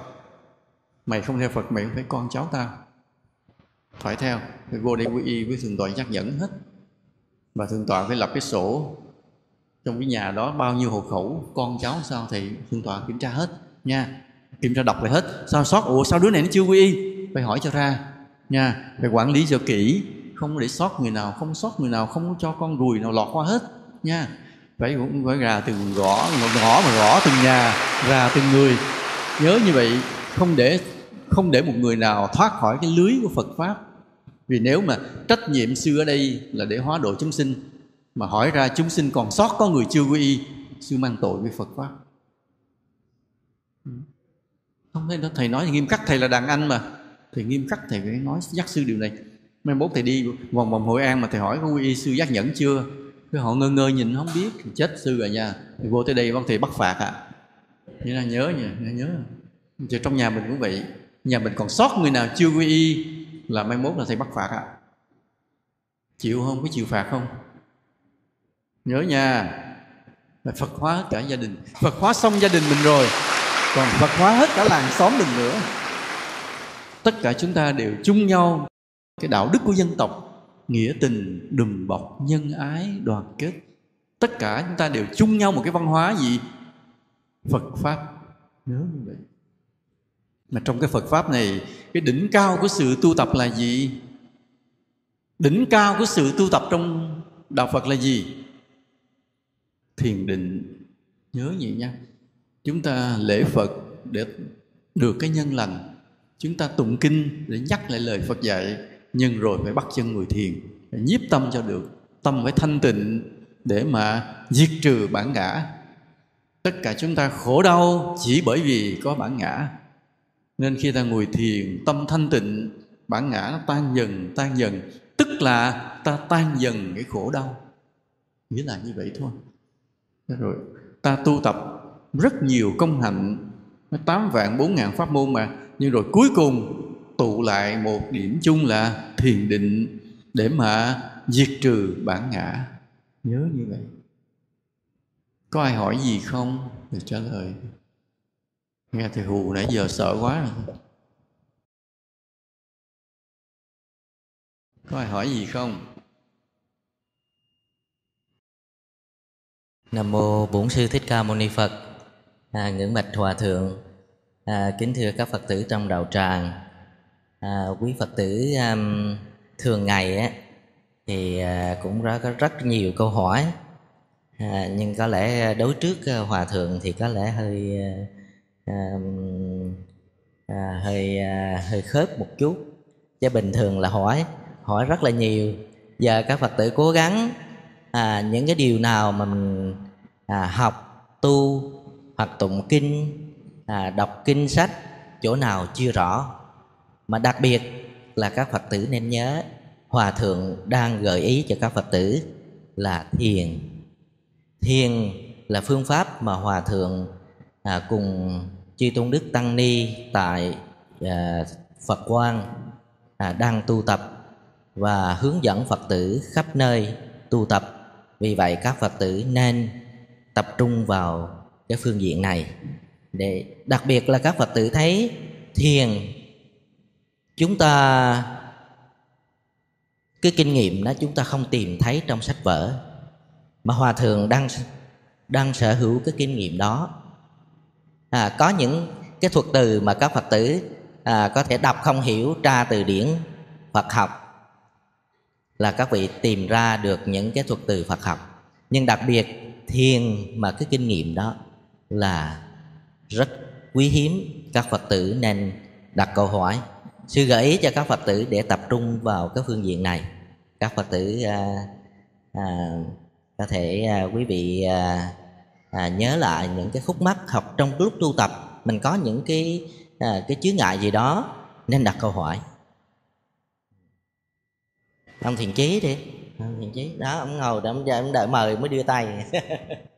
Mày không theo phật, mày không phải con cháu tao. Phải theo, phải vô đây quy y với thượng tọa nhắc nhẫn hết. Và thượng tọa phải lập cái sổ trong cái nhà đó bao nhiêu hộ khẩu, con cháu sao thì thượng tọa kiểm tra hết nha, kiểm tra đọc lại hết. Sao sót? Ủa, sao đứa này nó chưa quy y? Phải hỏi cho ra. Nha, phải quản lý cho kỹ. Không để sót người nào, không sót người nào, không cho con ruồi nào lọt qua hết. Nha, phải cũng phải ra từng gõ ngõ mà gõ từng nhà ra từng người. Nhớ như vậy, không để không để một người nào thoát khỏi cái lưới của Phật pháp. Vì nếu mà trách nhiệm sư ở đây là để hóa độ chúng sinh, mà hỏi ra chúng sinh còn sót có người chưa quy y sư mang tội với Phật pháp không thấy thầy nói nghiêm khắc, thầy là đàn anh mà. Thầy nghiêm khắc, thầy phải nói, dắt sư điều này. Mai mốt thầy đi, vòng vòng hội an mà thầy hỏi, có quy y sư giác nhẫn chưa? Cái họ ngơ ngơ nhìn, không biết thì chết sư rồi nha. Thì vô tới đây bác thầy bắt phạt ạ. À. như là nhớ nha, nhớ thì trong nhà mình cũng vậy. Nhà mình còn sót người nào chưa quy y là mai mốt là thầy bắt phạt ạ. À. chịu không, có chịu phạt không? Nhớ nha. Phật hóa cả gia đình. Phật hóa xong gia đình mình rồi còn Phật hóa hết cả làng xóm mình nữa. Tất cả chúng ta đều chung nhau. Cái đạo đức của dân tộc, nghĩa tình, đùm bọc, nhân ái, đoàn kết. Tất cả chúng ta đều chung nhau một cái văn hóa gì? Phật pháp. Nhớ như vậy. Mà trong cái phật pháp này, cái đỉnh cao của sự tu tập là gì? Đỉnh cao của sự tu tập trong đạo phật là gì? Thiền định. Nhớ vậy nha chúng ta lễ phật để được cái nhân lành. Chúng ta tụng kinh để nhắc lại lời phật dạy. Nhưng rồi phải bắt chân người thiền, phải nhiếp tâm cho được. Tâm phải thanh tịnh để mà diệt trừ bản ngã. Tất cả chúng ta khổ đau chỉ bởi vì có bản ngã. Nên khi ta ngồi thiền, tâm thanh tịnh, bản ngã nó tan dần tan dần. Tức là ta tan dần cái khổ đau. Nghĩa là như vậy thôi. Rồi, ta tu tập rất nhiều công hạnh. Tám vạn bốn ngàn pháp môn mà. Nhưng rồi cuối cùng tụ lại một điểm chung là thiền định để mà diệt trừ bản ngã. Nhớ như vậy. Có ai hỏi gì không? Thì trả lời. Nghe thầy hù nãy giờ sợ quá rồi. Có ai hỏi gì không? Nam mô bổn sư thích ca mâu ni phật à, ngưỡng bạch hòa thượng. À, kính thưa các phật tử trong đạo tràng. À, quý phật tử um, thường ngày á thì à, cũng có rất nhiều câu hỏi. À, nhưng có lẽ đối trước à, hòa thượng thì có lẽ hơi à, um, à, hơi à, hơi khớp một chút. Chứ bình thường là hỏi hỏi rất là nhiều. Giờ các phật tử cố gắng à, những cái điều nào mà mình à, học tu hoặc tụng kinh à, đọc kinh sách chỗ nào chưa rõ. Mà đặc biệt là các phật tử nên nhớ hòa thượng đang gợi ý cho các phật tử là thiền. Thiền là phương pháp mà hòa thượng à, cùng chư tôn đức tăng ni tại à, phật quang à, đang tu tập và hướng dẫn phật tử khắp nơi tu tập. Vì vậy các phật tử nên tập trung vào cái phương diện này. Để đặc biệt là các phật tử thấy thiền chúng ta cái kinh nghiệm đó chúng ta không tìm thấy trong sách vở. Mà hòa thượng đang đang sở hữu cái kinh nghiệm đó. À, có những cái thuật từ mà các phật tử à, có thể đọc không hiểu tra từ điển phật học là các vị tìm ra được những cái thuật từ phật học. Nhưng đặc biệt thiền mà cái kinh nghiệm đó là rất quý hiếm. Các phật tử nên đặt câu hỏi sư gợi ý cho các phật tử để tập trung vào cái phương diện này. Các phật tử à, à, có thể à, quý vị à, à, nhớ lại những cái khúc mắc học trong lúc tu tập. Mình có những cái à, cái chướng ngại gì đó nên đặt câu hỏi. Ông Thiện chí đi. Ông thiện chí. Đó ông ngồi đó ông, ông đợi mời mới đưa tay.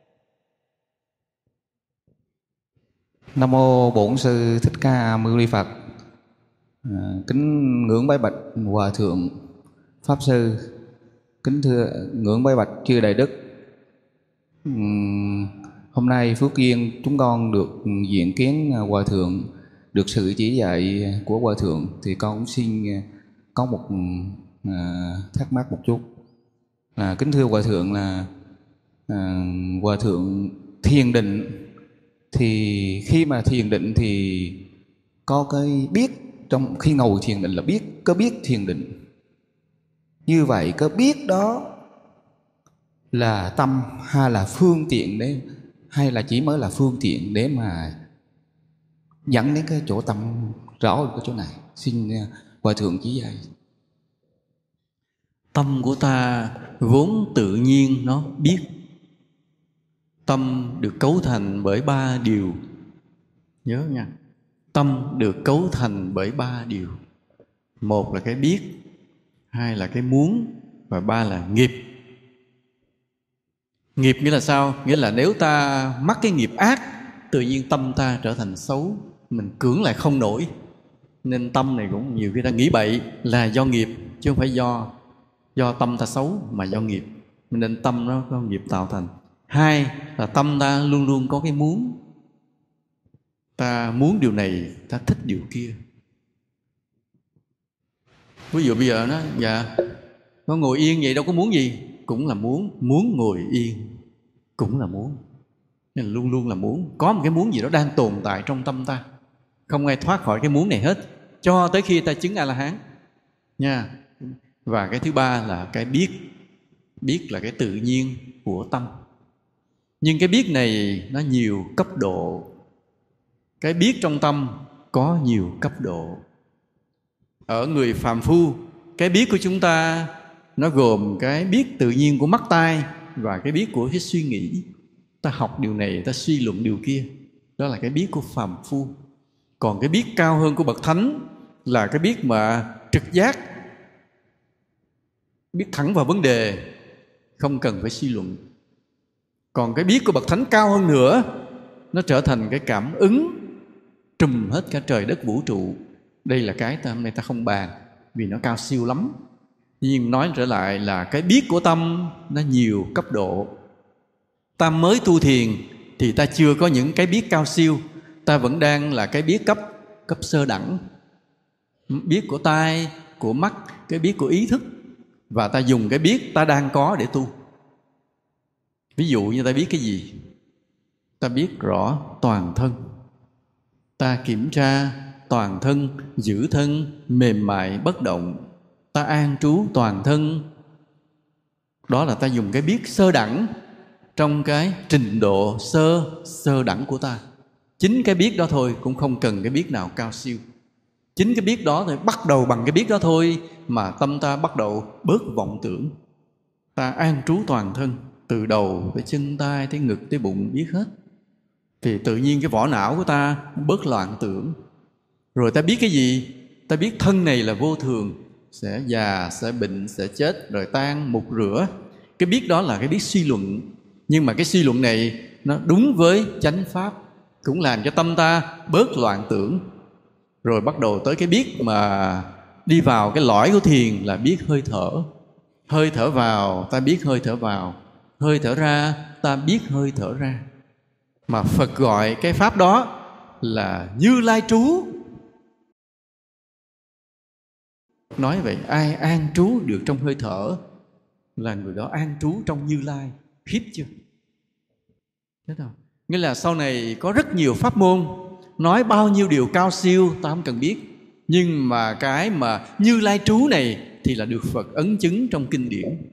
nam mô bổn sư thích ca mâu ni phật. À, kính ngưỡng bái bạch hòa thượng pháp sư. Kính thưa ngưỡng bái bạch chư đại đức. Uhm, hôm nay phước duyên chúng con được diện kiến hòa thượng được sự chỉ dạy của hòa thượng thì con cũng xin à, có một à, thắc mắc một chút. À, kính thưa hòa thượng là à, hòa thượng thiền định thì khi mà thiền định thì có cái biết trong, khi ngồi thiền định là biết, có biết thiền định. Như vậy có biết đó là tâm hay là phương tiện đấy hay là chỉ mới là phương tiện để mà dẫn đến cái chỗ tâm rõ ở cái chỗ này? Xin à, hòa thượng chỉ dạy. Tâm của ta vốn tự nhiên, nó biết tâm được cấu thành bởi ba điều. Nhớ nha. Tâm được cấu thành bởi ba điều. Một là cái biết, hai là cái muốn, và ba là nghiệp. Nghiệp nghĩa là sao? Nghĩa là nếu ta mắc cái nghiệp ác, tự nhiên tâm ta trở thành xấu, mình cưỡng lại không nổi. Nên tâm này cũng nhiều khi ta nghĩ bậy là do nghiệp, chứ không phải do do tâm ta xấu mà do nghiệp. Nên tâm nó có nghiệp tạo thành hai là tâm ta luôn luôn có cái muốn. Ta muốn điều này, ta thích điều kia. Ví dụ bây giờ nó dạ nó ngồi yên vậy đâu có muốn gì. Cũng là muốn muốn ngồi yên, cũng là muốn. Nên là luôn luôn là muốn. Có một cái muốn gì đó đang tồn tại trong tâm ta. Không ai thoát khỏi cái muốn này hết. Cho tới khi ta chứng a la hán nha. Và cái thứ ba là cái biết. Biết là cái tự nhiên của tâm nhưng cái biết này nó nhiều cấp độ. Cái biết trong tâm có nhiều cấp độ. Ở người phàm phu, cái biết của chúng ta nó gồm cái biết tự nhiên của mắt tai và cái biết của cái suy nghĩ. Ta học điều này, ta suy luận điều kia. Đó là cái biết của phàm phu. Còn cái biết cao hơn của bậc thánh là cái biết mà trực giác, biết thẳng vào vấn đề, không cần phải suy luận còn cái biết của bậc thánh cao hơn nữa, nó trở thành cái cảm ứng trùm hết cả trời đất vũ trụ. Đây là cái ta hôm nay ta không bàn, vì nó cao siêu lắm. Nhưng nói trở lại là cái biết của tâm nó nhiều cấp độ. Ta mới tu thiền thì ta chưa có những cái biết cao siêu. Ta vẫn đang là cái biết cấp cấp sơ đẳng. Biết của tai, của mắt, cái biết của ý thức. Và ta dùng cái biết ta đang có để tu ví dụ như ta biết cái gì? Ta biết rõ toàn thân. Ta kiểm tra toàn thân, giữ thân, mềm mại, bất động. Ta an trú toàn thân. Đó là ta dùng cái biết sơ đẳng trong cái trình độ sơ sơ đẳng của ta. Chính cái biết đó thôi cũng không cần cái biết nào cao siêu. Chính cái biết đó thì bắt đầu bằng cái biết đó thôi mà tâm ta bắt đầu bớt vọng tưởng. Ta an trú toàn thân từ đầu tới chân tay tới ngực tới bụng biết hết. Thì tự nhiên cái vỏ não của ta bớt loạn tưởng. Rồi ta biết cái gì? Ta biết thân này là vô thường, sẽ già, sẽ bệnh, sẽ chết, rồi tan, mục rửa. Cái biết đó là cái biết suy luận. Nhưng mà cái suy luận này nó đúng với chánh pháp, cũng làm cho tâm ta bớt loạn tưởng. Rồi bắt đầu tới cái biết mà đi vào cái lõi của thiền là biết hơi thở. Hơi thở vào, ta biết hơi thở vào hơi thở ra, ta biết hơi thở ra. Mà phật gọi cái pháp đó là như lai trú. Nói vậy, ai an trú được trong hơi thở là người đó an trú trong như lai. Khiếp chưa? Thế nào nghĩa là sau này có rất nhiều pháp môn, nói bao nhiêu điều cao siêu, ta không cần biết. Nhưng mà cái mà như lai trú này thì là được phật ấn chứng trong kinh điển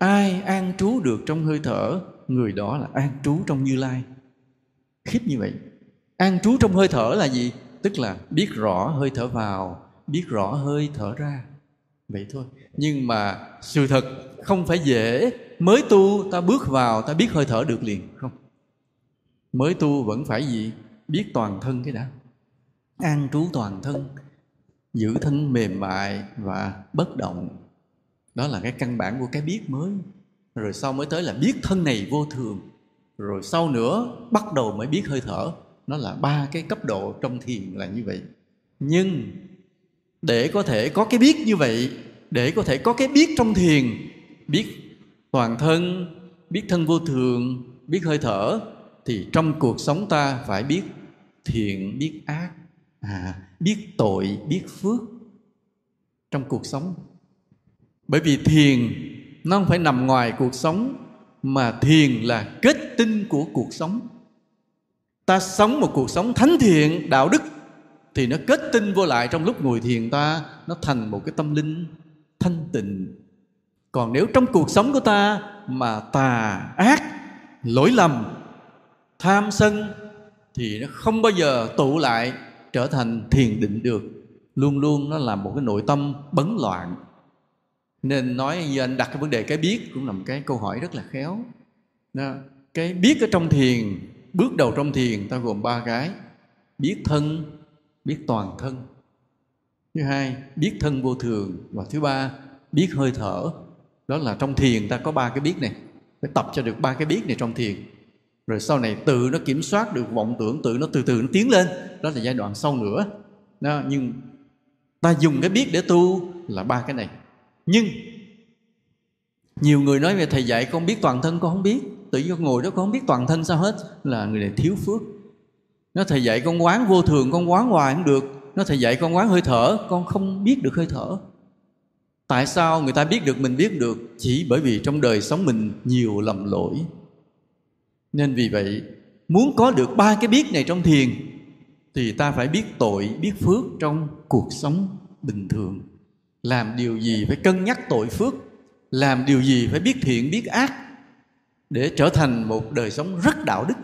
ai an trú được trong hơi thở, người đó là an trú trong như lai. Khiếp như vậy. An trú trong hơi thở là gì? Tức là biết rõ hơi thở vào, biết rõ hơi thở ra. Vậy thôi. Nhưng mà sự thật không phải dễ. Mới tu, ta bước vào, ta biết hơi thở được liền, không? Mới tu vẫn phải gì? Biết toàn thân cái đã. An trú toàn thân, giữ thân mềm mại và bất động đó là cái căn bản của cái biết mới. Rồi sau mới tới là biết thân này vô thường. Rồi sau nữa bắt đầu mới biết hơi thở. Nó là ba cái cấp độ trong thiền là như vậy. Nhưng để có thể có cái biết như vậy để có thể có cái biết trong thiền biết toàn thân biết thân vô thường biết hơi thở thì trong cuộc sống ta phải biết thiện biết ác à, biết tội biết phước trong cuộc sống bởi vì thiền, nó không phải nằm ngoài cuộc sống, mà thiền là kết tinh của cuộc sống. Ta sống một cuộc sống thánh thiện, đạo đức, thì nó kết tinh vô lại trong lúc ngồi thiền ta, nó thành một cái tâm linh thanh tịnh. Còn nếu trong cuộc sống của ta mà tà ác, lỗi lầm, tham sân, thì nó không bao giờ tụ lại trở thành thiền định được. Luôn luôn nó là một cái nội tâm bấn loạn nên nói như anh đặt cái vấn đề cái biết cũng là một cái câu hỏi rất là khéo. Cái biết ở trong thiền bước đầu trong thiền ta gồm ba cái. Biết thân biết toàn thân. Thứ hai biết thân vô thường. Và thứ ba biết hơi thở. Đó là trong thiền ta có ba cái biết này. Phải tập cho được ba cái biết này trong thiền. Rồi sau này tự nó kiểm soát được vọng tưởng tự nó từ từ nó tiến lên. Đó là giai đoạn sau nữa. Đó, nhưng ta dùng cái biết để tu là ba cái này nhưng, nhiều người nói về thầy dạy, con biết toàn thân, con không biết. Tự nhiên con ngồi đó, con không biết toàn thân sao hết. Là người này thiếu phước. Nó thầy dạy con quán vô thường, con quán hoài cũng được. Nó thầy dạy con quán hơi thở, con không biết được hơi thở. Tại sao người ta biết được, mình biết được? Chỉ bởi vì trong đời sống mình nhiều lầm lỗi. Nên vì vậy, muốn có được ba cái biết này trong thiền, thì ta phải biết tội, biết phước trong cuộc sống bình thường làm điều gì phải cân nhắc tội phước, làm điều gì phải biết thiện, biết ác để trở thành một đời sống rất đạo đức?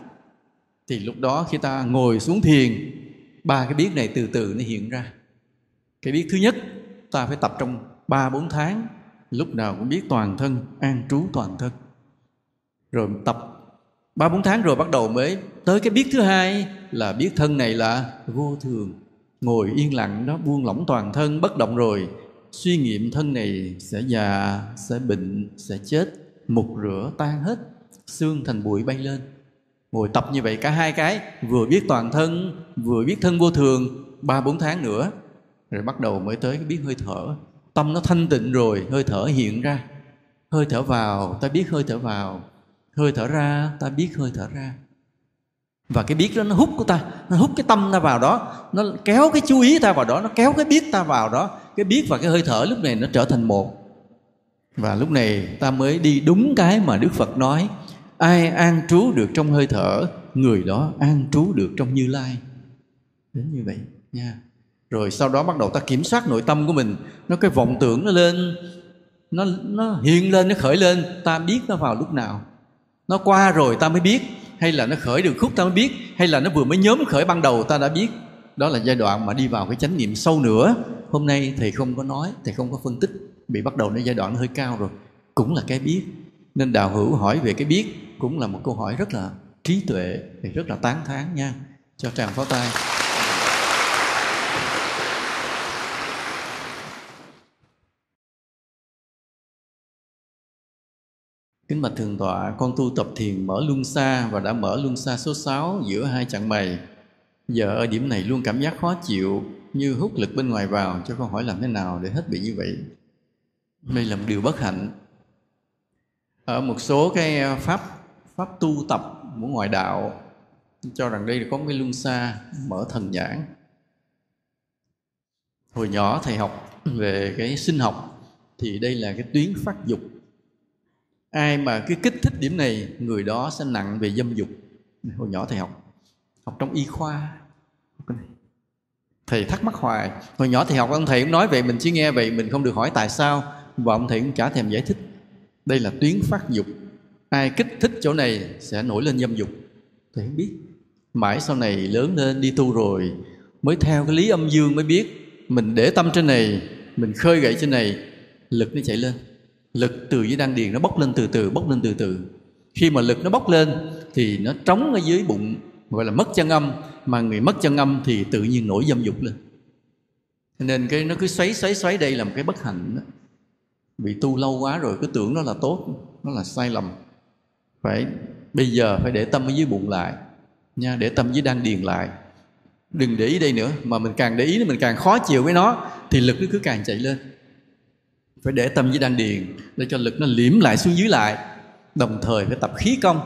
Thì lúc đó khi ta ngồi xuống thiền, ba cái biết này từ từ nó hiện ra. Cái biết thứ nhất, ta phải tập trong ba bốn tháng, lúc nào cũng biết toàn thân, an trú toàn thân. Rồi tập ba bốn tháng rồi bắt đầu mới tới cái biết thứ hai là biết thân này là vô thường, ngồi yên lặng đó, buông lỏng toàn thân, bất động rồi suy nghiệm thân này sẽ già, sẽ bệnh, sẽ chết, mục rửa tan hết, xương thành bụi bay lên. Ngồi tập như vậy cả hai cái, vừa biết toàn thân, vừa biết thân vô thường, ba bốn tháng nữa, rồi bắt đầu mới tới cái biết hơi thở. Tâm nó thanh tịnh rồi, hơi thở hiện ra. Hơi thở vào, ta biết hơi thở vào. Hơi thở ra, ta biết hơi thở ra. Và cái biết đó, nó hút của ta, nó hút cái tâm ta vào đó. Nó kéo cái chú ý ta vào đó, nó kéo cái biết ta vào đó cái biết và cái hơi thở lúc này nó trở thành một. Và lúc này ta mới đi đúng cái mà đức phật nói, ai an trú được trong hơi thở, người đó an trú được trong như lai. Đến như vậy nha. Rồi sau đó bắt đầu ta kiểm soát nội tâm của mình. Nó cái vọng tưởng nó lên, nó nó hiện lên, nó khởi lên. Ta biết nó vào lúc nào. Nó qua rồi ta mới biết. Hay là nó khởi được khúc ta mới biết. Hay là nó vừa mới nhóm khởi ban đầu ta đã biết. Đó là giai đoạn mà đi vào cái chánh niệm sâu nữa hôm nay thầy không có nói thầy không có phân tích bị bắt đầu đến giai đoạn hơi cao rồi. Cũng là cái biết. Nên đào hữu hỏi về cái biết cũng là một câu hỏi rất là trí tuệ thì rất là tán thán nha. Cho tràng pháo tay. Kính bạch Thượng Tọa, con tu tập thiền mở luân xa và đã mở luân xa số 6 giữa hai chặng mày. Giờ ở điểm này luôn cảm giác khó chịu, như hút lực bên ngoài vào, cho con hỏi làm thế nào để hết bị như vậy. Đây là một điều bất hạnh. Ở một số cái ờ, pháp pháp tu tập của ngoại đạo cho rằng đây là có cái luân xa mở thần nhãn. Hồi nhỏ thầy học về cái sinh học thì đây là cái tuyến phát dục ai mà cứ kích thích điểm này người đó sẽ nặng về dâm dục hồi nhỏ thầy học học trong y khoa. Thầy thắc mắc hoài. Hồi nhỏ thì học, ông thầy cũng nói vậy, mình chỉ nghe vậy, mình không được hỏi tại sao. Và ông thầy cũng chả thèm giải thích. Đây là tuyến phát dục. Ai kích thích chỗ này sẽ nổi lên dâm dục. Thầy không biết. Mãi sau này lớn lên, đi tu rồi, mới theo cái lý âm dương mới biết, mình để tâm trên này, mình khơi gậy trên này, lực nó chạy lên. Lực từ dưới đan điền nó bốc lên từ từ, bốc lên từ từ. Khi mà lực nó bốc lên thì nó trống ở dưới bụng gọi là mất chân âm, mà người mất chân âm thì tự nhiên nổi dâm dục lên. Nên cái nó cứ xoáy xoáy xoáy đây là một cái bất hạnh đó. bị tu lâu quá rồi, cứ tưởng nó là tốt, nó là sai lầm. Phải, bây giờ phải để tâm ở dưới bụng lại, nha, để tâm dưới đan điền lại. Đừng để ý đây nữa, mà mình càng để ý mình càng khó chịu với nó, thì lực nó cứ càng chạy lên. Phải để tâm dưới đan điền, để cho lực nó liễm lại xuống dưới lại. Đồng thời phải tập khí công.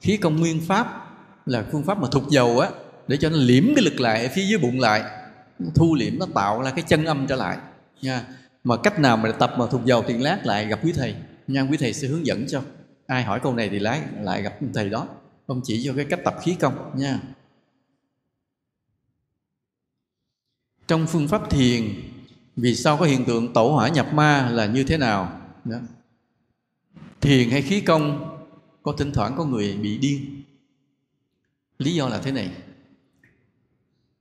Khí công nguyên pháp là phương pháp mà thuộc dầu á, để cho nó liễm cái lực lại ở phía dưới bụng lại. Thu liễm nó tạo ra cái chân âm trở lại, nha. Mà cách nào mà tập mà thuộc dầu thì lát lại gặp quý thầy, nha. Quý thầy sẽ hướng dẫn cho. Ai hỏi câu này thì lát lại gặp thầy đó. Ông chỉ cho cái cách tập khí công, nha. Trong phương pháp thiền, vì sao có hiện tượng tẩu hỏa nhập ma là như thế nào? Đó. thiền hay khí công có thỉnh thoảng có người bị điên lý do là thế này.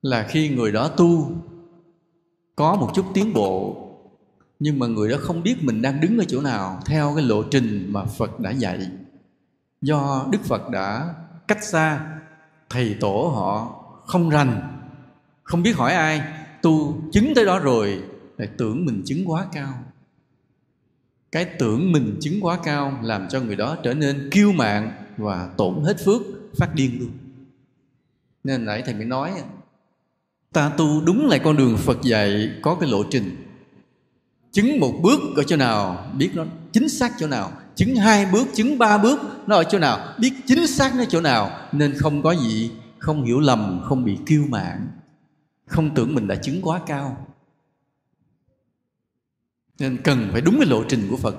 Là khi người đó tu, có một chút tiến bộ, nhưng mà người đó không biết mình đang đứng ở chỗ nào theo cái lộ trình mà Phật đã dạy. Do Đức Phật đã cách xa, thầy tổ họ không rành, không biết hỏi ai, tu chứng tới đó rồi lại tưởng mình chứng quá cao. Cái tưởng mình chứng quá cao làm cho người đó trở nên kiêu mạn và tổn hết phước, phát điên luôn nên nãy thầy mới nói, ta tu đúng lại con đường phật dạy có cái lộ trình. Chứng một bước ở chỗ nào, biết nó chính xác chỗ nào. Chứng hai bước, chứng ba bước, nó ở chỗ nào, biết chính xác nó chỗ nào. Nên không có gì, không hiểu lầm, không bị kiêu mạn. Không tưởng mình đã chứng quá cao. Nên cần phải đúng cái lộ trình của phật.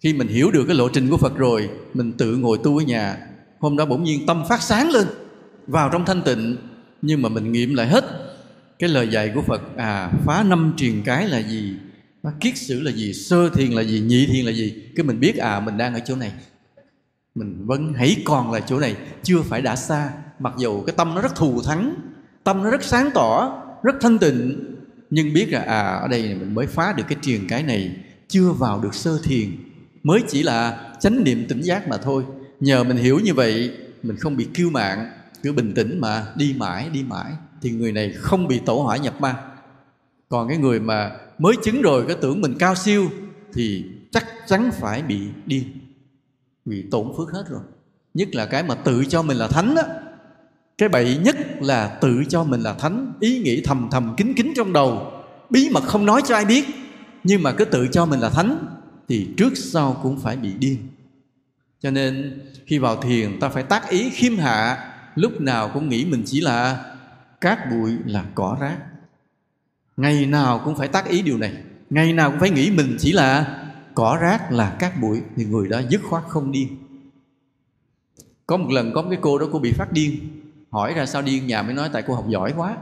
Khi mình hiểu được cái lộ trình của phật rồi, mình tự ngồi tu ở nhà. Hôm đó bỗng nhiên tâm phát sáng lên vào trong thanh tịnh, nhưng mà mình nghiệm lại hết. Cái lời dạy của phật à phá năm truyền cái là gì? Kiết sử là gì? Sơ thiền là gì? Nhị thiền là gì? Cái mình biết à mình đang ở chỗ này. Mình vẫn hãy còn là chỗ này, chưa phải đã xa. Mặc dù cái tâm nó rất thù thắng, tâm nó rất sáng tỏ, rất thanh tịnh, nhưng biết là à ở đây mình mới phá được cái truyền cái này, chưa vào được sơ thiền. Mới chỉ là chánh niệm tỉnh giác mà thôi. Nhờ mình hiểu như vậy, mình không bị kiêu mạng cứ bình tĩnh mà, đi mãi đi mãi, thì người này không bị tổ hỏa nhập ma. Còn cái người mà mới chứng rồi, cái tưởng mình cao siêu, thì chắc chắn phải bị điên vì tổn phước hết rồi. Nhất là cái mà tự cho mình là thánh á. Cái bậy nhất là tự cho mình là thánh, ý nghĩ thầm thầm kín kín trong đầu. Bí mật không nói cho ai biết, nhưng mà cứ tự cho mình là thánh, thì trước sau cũng phải bị điên. Cho nên khi vào thiền, ta phải tác ý khiêm hạ lúc nào cũng nghĩ mình chỉ là cát bụi là cỏ rác. Ngày nào cũng phải tác ý điều này. Ngày nào cũng phải nghĩ mình chỉ là cỏ rác, là cát bụi, thì người đó dứt khoát không điên. Có một lần có một cái cô đó cô bị phát điên, hỏi ra sao điên, nhà mới nói tại cô học giỏi quá.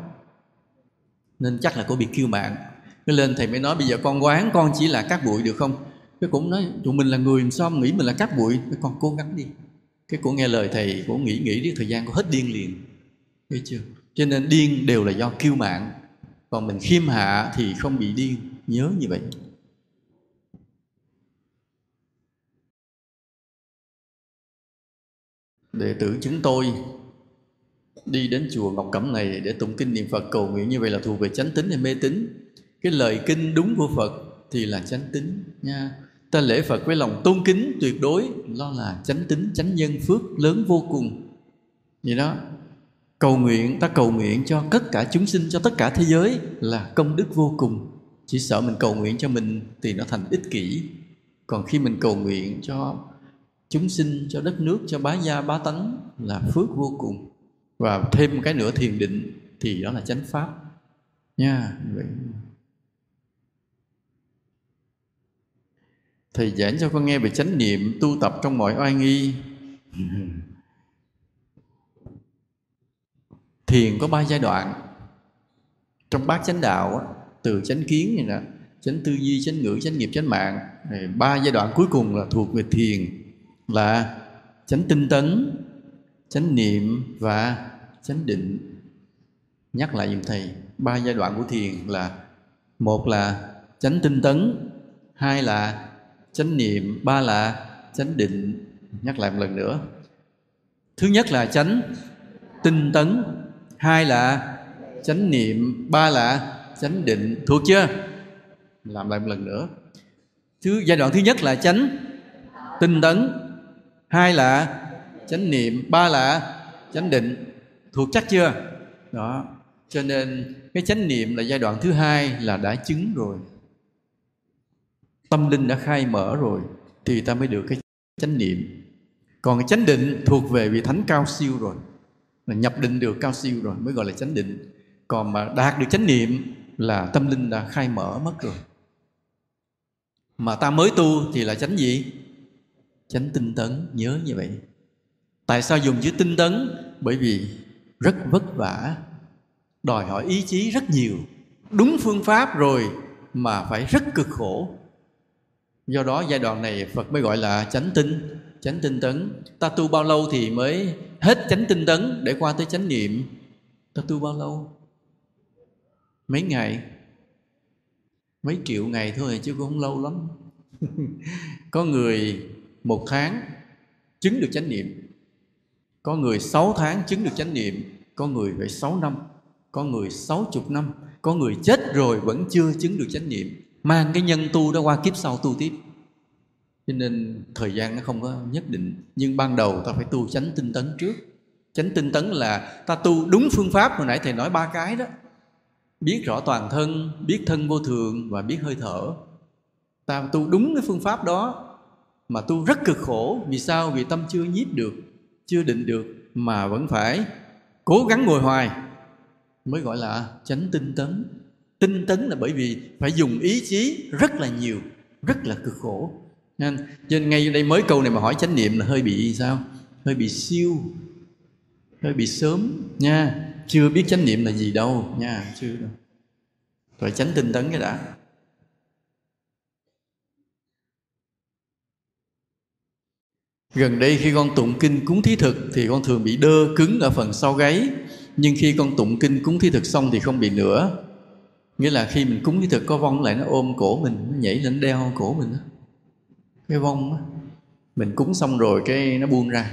Nên chắc là cô bị kiêu mạng. Cái lên thầy mới nói bây giờ con quán con chỉ là cát bụi được không? Cái cũng nói, tụi mình là người sao nghĩ mình là cát bụi? Cái con cố gắng đi cái cô nghe lời thầy cô nghĩ nghĩ đi thời gian cô hết điên liền. Thấy chưa? Cho nên điên đều là do kiêu mạng còn mình khiêm hạ thì không bị điên. Nhớ như vậy. Đệ tử chúng tôi đi đến chùa Ngọc Cẩm này để tụng kinh niệm Phật cầu nguyện. Như vậy là thuộc về chánh tính hay mê tín. Cái lời kinh đúng của Phật thì là chánh tính nha ta lễ Phật với lòng tôn kính, tuyệt đối đó là chánh tính, chánh nhân, phước lớn vô cùng. Vậy đó, cầu nguyện, ta cầu nguyện cho tất cả chúng sinh, cho tất cả thế giới là công đức vô cùng. Chỉ sợ mình cầu nguyện cho mình thì nó thành ích kỷ. Còn khi mình cầu nguyện cho chúng sinh, cho đất nước, cho bá gia, bá tánh là phước vô cùng. Và thêm một cái nữa thiền định thì đó là chánh pháp. Nha, vậy. Thầy giảng cho con nghe về chánh niệm tu tập trong mọi oai nghi. Thiền có ba giai đoạn. Trong bát chánh đạo từ chánh kiến này nè, chánh tư duy, chánh ngữ, chánh nghiệp, chánh mạng ba giai đoạn cuối cùng là thuộc về thiền, là chánh tinh tấn, chánh niệm và chánh định. Nhắc lại giùm thầy, ba giai đoạn của thiền là, một là chánh tinh tấn, hai là chánh niệm ba là chánh định, nhắc lại một lần nữa. Thứ nhất là chánh tinh tấn, hai là chánh niệm ba là chánh định. Thuộc chưa? Làm lại một lần nữa. Thứ, giai đoạn thứ nhất là chánh tinh tấn, hai là chánh niệm ba là chánh định. Thuộc chắc chưa? Đó. Cho nên cái chánh niệm là giai đoạn thứ hai là đã chứng rồi tâm linh đã khai mở rồi, thì ta mới được cái chánh niệm. Còn cái chánh định thuộc về vị thánh cao siêu rồi, là nhập định được cao siêu rồi mới gọi là chánh định. Còn mà đạt được chánh niệm là tâm linh đã khai mở mất rồi. Mà ta mới tu thì là chánh gì? Chánh tinh tấn, nhớ như vậy. Tại sao dùng chữ tinh tấn? Bởi vì rất vất vả, đòi hỏi ý chí rất nhiều. Đúng phương pháp rồi mà phải rất cực khổ do đó giai đoạn này phật mới gọi là chánh tinh chánh tinh tấn. Ta tu bao lâu thì mới hết chánh tinh tấn để qua tới chánh niệm? Ta tu bao lâu? Mấy ngày? Mấy triệu ngày thôi, chứ cũng không lâu lắm. Có người một tháng chứng được chánh niệm, có người sáu tháng chứng được chánh niệm, có người phải sáu năm, có người sáu chục năm, có người chết rồi vẫn chưa chứng được chánh niệm mang cái nhân tu đó qua kiếp sau tu tiếp. Cho nên thời gian nó không có nhất định. Nhưng ban đầu ta phải tu chánh tinh tấn trước. Chánh tinh tấn là ta tu đúng phương pháp hồi nãy thầy nói ba cái đó. Biết rõ toàn thân, biết thân vô thường và biết hơi thở. Ta tu đúng cái phương pháp đó mà tu rất cực khổ. Vì sao? Vì tâm chưa nhiếp được, chưa định được mà vẫn phải cố gắng ngồi hoài. Mới gọi là chánh tinh tấn tinh tấn là bởi vì phải dùng ý chí rất là nhiều, rất là cực khổ. Nên trên ngay đây mới câu này mà hỏi chánh niệm là hơi bị sao? Hơi bị siêu, hơi bị sớm. Nha. Chưa biết chánh niệm là gì đâu. Nha, chưa đâu. Phải tránh tinh tấn cái đã. Gần đây khi con tụng kinh cúng thí thực thì con thường bị đơ cứng ở phần sau gáy, Nhưng khi con tụng kinh cúng thí thực xong thì không bị nữa Nghĩa là khi mình cúng cái thực, có vong lại nó ôm cổ mình, Nó nhảy lên đeo cổ mình đó. Cái vong đó. mình cúng xong rồi cái nó buông ra.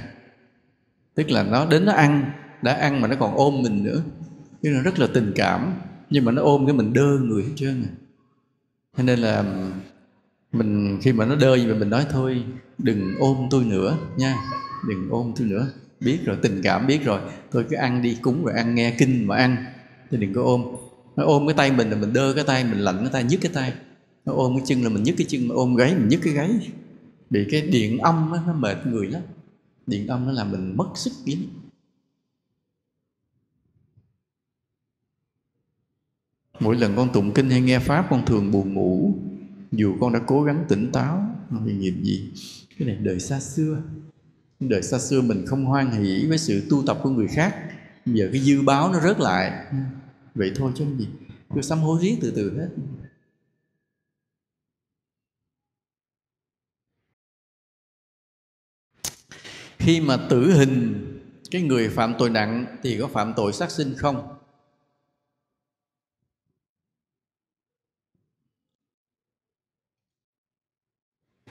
Tức là nó đến nó ăn, đã ăn mà nó còn ôm mình nữa. Nghĩa là rất là tình cảm, nhưng mà nó ôm cái mình đơ người hết trơn à. Cho nên là mình khi mà nó đơ mà mình nói, thôi, đừng ôm tôi nữa nha, đừng ôm tôi nữa. Biết rồi, tình cảm biết rồi. Tôi cứ ăn đi, cúng rồi ăn, nghe kinh mà ăn chứ đừng có ôm nó ôm cái tay mình là mình đơ cái tay mình lạnh cái tay nhức cái tay. Nó ôm cái chân là mình nhức cái chân mà ôm gáy mình nhức cái gáy. Bị cái điện âm đó, nó mệt người lắm. Điện âm nó làm mình mất sức lắm. Mỗi lần con tụng kinh hay nghe pháp con thường buồn ngủ. Dù con đã cố gắng tỉnh táo vì nghiệp gì. Cái này đời xa xưa. Đời xa xưa mình không hoan hỷ với sự tu tập của người khác. Giờ cái dư báo nó rớt lại vậy thôi chứ gì. Cứ sám hối riết từ từ hết. Khi mà tử hình, cái người phạm tội nặng thì có phạm tội sát sinh không?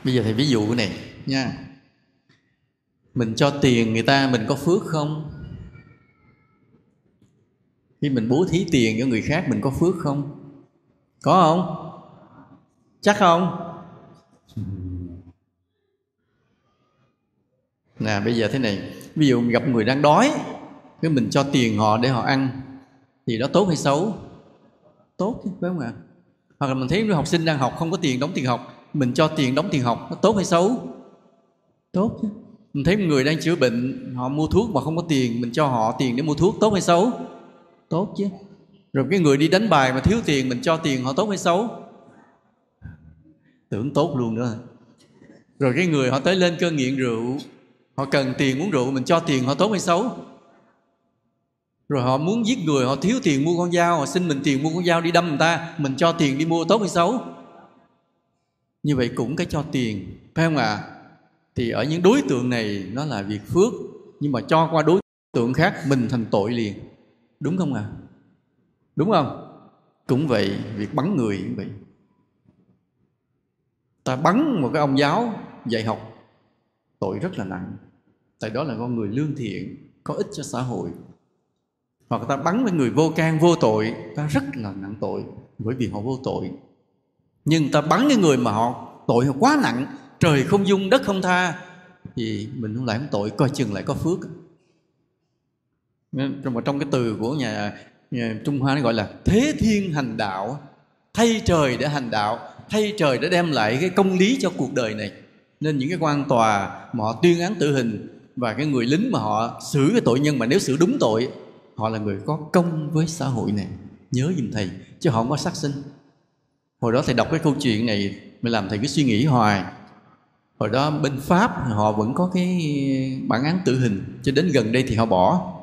Bây giờ thầy ví dụ này nha. Mình cho tiền người ta mình có phước không? Khi mình bố thí tiền cho người khác mình có phước không? Có không? Chắc không? Nè, bây giờ thế này. Ví dụ mình gặp người đang đói, cái mình cho tiền họ để họ ăn, thì đó tốt hay xấu? Tốt chứ, phải không ạ? Hoặc là mình thấy đứa học sinh đang học không có tiền đóng tiền học, mình cho tiền đóng tiền học, nó tốt hay xấu? Tốt chứ. Mình thấy người đang chữa bệnh, họ mua thuốc mà không có tiền, mình cho họ tiền để mua thuốc, tốt hay xấu? Tốt chứ. Rồi cái người đi đánh bài mà thiếu tiền, mình cho tiền họ tốt hay xấu? Tưởng tốt luôn nữa rồi cái người họ tới lên cơn nghiện rượu, họ cần tiền uống rượu, mình cho tiền họ tốt hay xấu? Rồi họ muốn giết người, họ thiếu tiền mua con dao, họ xin mình tiền mua con dao đi đâm người ta, mình cho tiền đi mua tốt hay xấu? Như vậy cũng cái cho tiền, phải không ạ? À? thì ở những đối tượng này, nó là việc phước, nhưng mà cho qua đối tượng khác, mình thành tội liền đúng không ạ? À? đúng không? Cũng vậy, việc bắn người cũng vậy. Ta bắn một cái ông giáo dạy học, tội rất là nặng. Tại đó là con người lương thiện, có ích cho xã hội. Hoặc ta bắn với người vô can, vô tội, ta rất là nặng tội, bởi vì họ vô tội. Nhưng ta bắn cái người mà họ tội họ quá nặng, trời không dung, đất không tha, thì mình không lại không tội, coi chừng lại có phước trong trong cái từ của nhà, nhà Trung Hoa nó gọi là thế thiên hành đạo thay trời để hành đạo thay trời để đem lại cái công lý cho cuộc đời này. Nên những cái quan tòa mà họ tuyên án tử hình và cái người lính mà họ xử cái tội nhân mà nếu xử đúng tội họ là người có công với xã hội này. Nhớ giùm thầy chứ họ không có sát sinh. Hồi đó thầy đọc cái câu chuyện này mình làm thầy cứ suy nghĩ hoài. Hồi đó bên pháp họ vẫn có cái bản án tử hình cho đến gần đây thì họ bỏ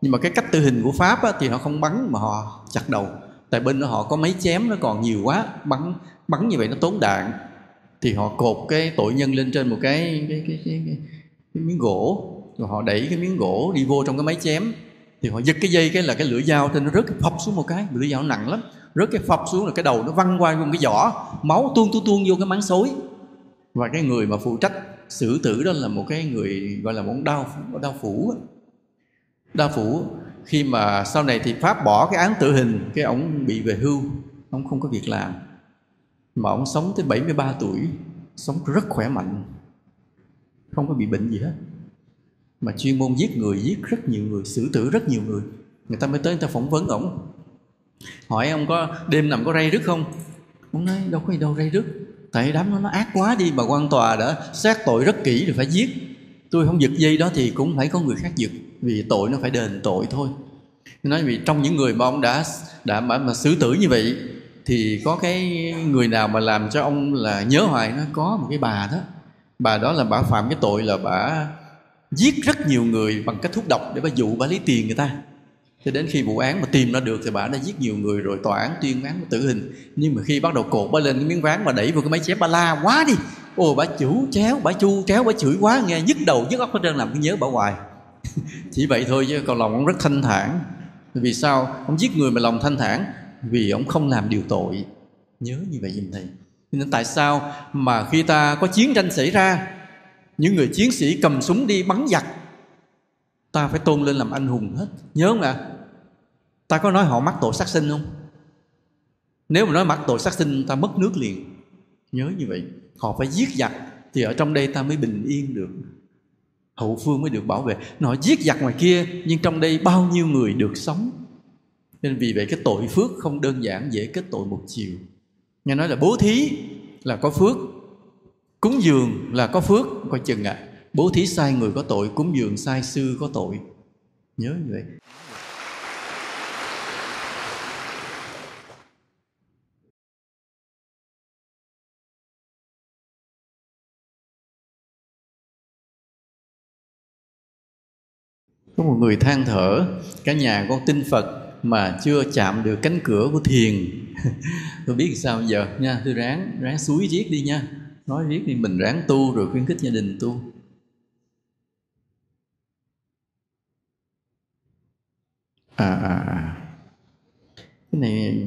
nhưng mà cái cách tư hình của pháp á, thì họ không bắn mà họ chặt đầu. Tại bên đó họ có mấy chém nó còn nhiều quá bắn bắn như vậy nó tốn đạn. Thì họ cột cái tội nhân lên trên một cái cái cái cái, cái, cái miếng gỗ. Rồi họ đẩy cái miếng gỗ đi vô trong cái máy chém. Thì họ giật cái dây cái là cái lưỡi dao trên nó rớt cái phập xuống một cái. Lưỡi dao nặng lắm. Rớt cái phập xuống là cái đầu nó văng qua trong cái vỏ máu tuôn tuôn tuôn vô cái máng xối. Và cái người mà phụ trách xử tử đó là một cái người gọi là một đau đau phủ đa phủ, khi mà sau này thì pháp bỏ cái án tử hình, cái ông bị về hưu ông không có việc làm. Mà ông sống tới 73 tuổi, sống rất khỏe mạnh, không có bị bệnh gì hết. Mà chuyên môn giết người, giết rất nhiều người, xử tử rất nhiều người. Người ta mới tới, người ta phỏng vấn ổng. Hỏi ông có đêm nằm có ray rứt không? Ông nói, đâu có gì đâu, ray rứt. Tại đám nó nó ác quá đi mà quan tòa đã xét tội rất kỹ rồi phải giết tôi không giật dây đó thì cũng phải có người khác giật vì tội nó phải đền tội thôi. Nói vì trong những người mà ông đã đã mà, mà xử tử như vậy thì có cái người nào mà làm cho ông là nhớ hoài nó có một cái bà đó. Bà đó là bà phạm cái tội là bà giết rất nhiều người bằng cách thuốc độc để bà dụ bà lấy tiền người ta cho đến khi vụ án mà tìm ra được thì bà đã giết nhiều người rồi, tòa án tuyên án tử hình. Nhưng mà khi bắt đầu cột bà lên cái miếng ván mà đẩy vào cái máy chém bà la quá đi. Ồ bà chủ chéo, bà chu chéo, bà chửi quá, nghe nhức đầu nhức óc hết trơn, làm cái nhớ bà hoài. Chỉ vậy thôi chứ còn lòng ông rất thanh thản. Vì sao? Ông giết người mà lòng thanh thản, vì ông không làm điều tội. Nhớ như vậy giùm thầy. Nên tại sao mà khi ta có chiến tranh xảy ra, những người chiến sĩ cầm súng đi bắn giặc ta phải tôn lên làm anh hùng hết. Nhớ không ạ? Ta có nói họ mắc tội sát sinh không? Nếu mà nói mắc tội sát sinh, ta mất nước liền. Nhớ như vậy. Họ phải giết giặc thì ở trong đây ta mới bình yên được. Hậu phương mới được bảo vệ. Nó giết giặc ngoài kia, nhưng trong đây bao nhiêu người được sống? Nên vì vậy cái tội phước không đơn giản dễ kết tội một chiều. Nghe nói là bố thí là có phước, cúng dường là có phước, coi chừng ạ. à bố thí sai người có tội, cúng dường sai sư có tội. Nhớ như vậy. Có một người than thở, cả nhà con tin phật mà chưa chạm được cánh cửa của thiền. Tôi biết sao giờ nha, tôi ráng ráng suối viết đi nha. Nói viết đi, mình ráng tu rồi khuyến khích gia đình tu. À à à. Cái này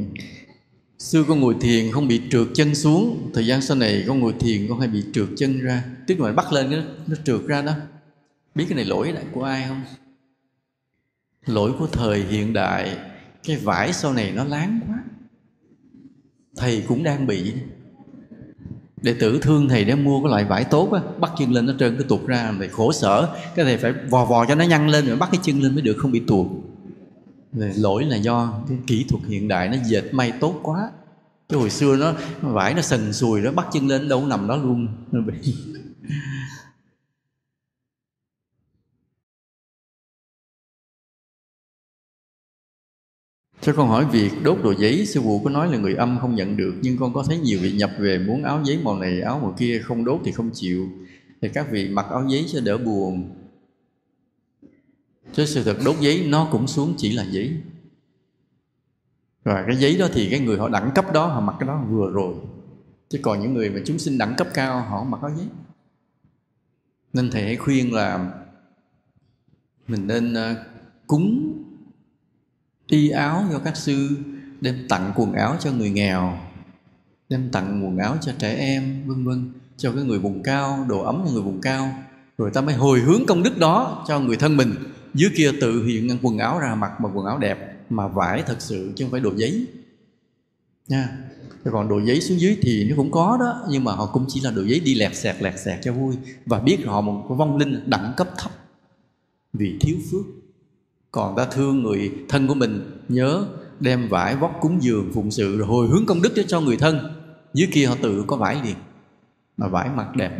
xưa con ngồi thiền không bị trượt chân xuống. Thời gian sau này con ngồi thiền con hay bị trượt chân ra. Tức là bắt lên nó, nó trượt ra đó. Biết cái này lỗi lại của ai không? Lỗi của thời hiện đại. Cái vải sau này nó láng quá. Thầy cũng đang bị. Đệ tử thương thầy để mua cái loại vải tốt á bắt chân lên nó trơn cái tuột ra thầy khổ sở. Cái thầy phải vò vò cho nó nhăn lên rồi bắt cái chân lên mới được không bị tuột lỗi là do cái kỹ thuật hiện đại nó dệt may tốt quá. Cái hồi xưa nó vải nó sần sùi, nó bắt chân lên đâu nằm đó luôn. Nó bị Cho con hỏi việc đốt đồ giấy, Sư phụ có nói là người âm không nhận được, Nhưng con có thấy nhiều vị nhập về muốn áo giấy màu này, Áo màu kia không đốt thì không chịu. Thì các vị mặc áo giấy cho đỡ buồn. Chứ sự thật đốt giấy nó cũng xuống chỉ là giấy. Và cái giấy đó thì cái người họ đẳng cấp đó, Họ mặc cái đó vừa rồi. Chứ còn những người mà chúng sinh đẳng cấp cao, Họ mặc áo giấy. Nên thầy hãy khuyên là Mình nên ờ, cúng y áo cho các sư, đem tặng quần áo cho người nghèo, đem tặng quần áo cho trẻ em, vân vân, cho cái người vùng cao, đồ ấm cho người vùng cao. Rồi ta mới hồi hướng công đức đó cho người thân mình dưới kia tự hiện quần áo ra mặc mà quần áo đẹp mà vải thật sự chứ không phải đồ giấy. Nha. Còn đồ giấy xuống dưới thì nó cũng có đó nhưng mà họ cũng chỉ là đồ giấy đi lẹt xẹt lẹt xẹt cho vui. Và biết họ một cái vong linh đẳng cấp thấp. Vì thiếu phước. Còn ta thương người thân của mình nhớ đem vải vóc cúng dường phụng sự rồi hồi hướng công đức cho, cho người thân. Dưới kia họ tự có vải liền. Mà vải mặc đẹp.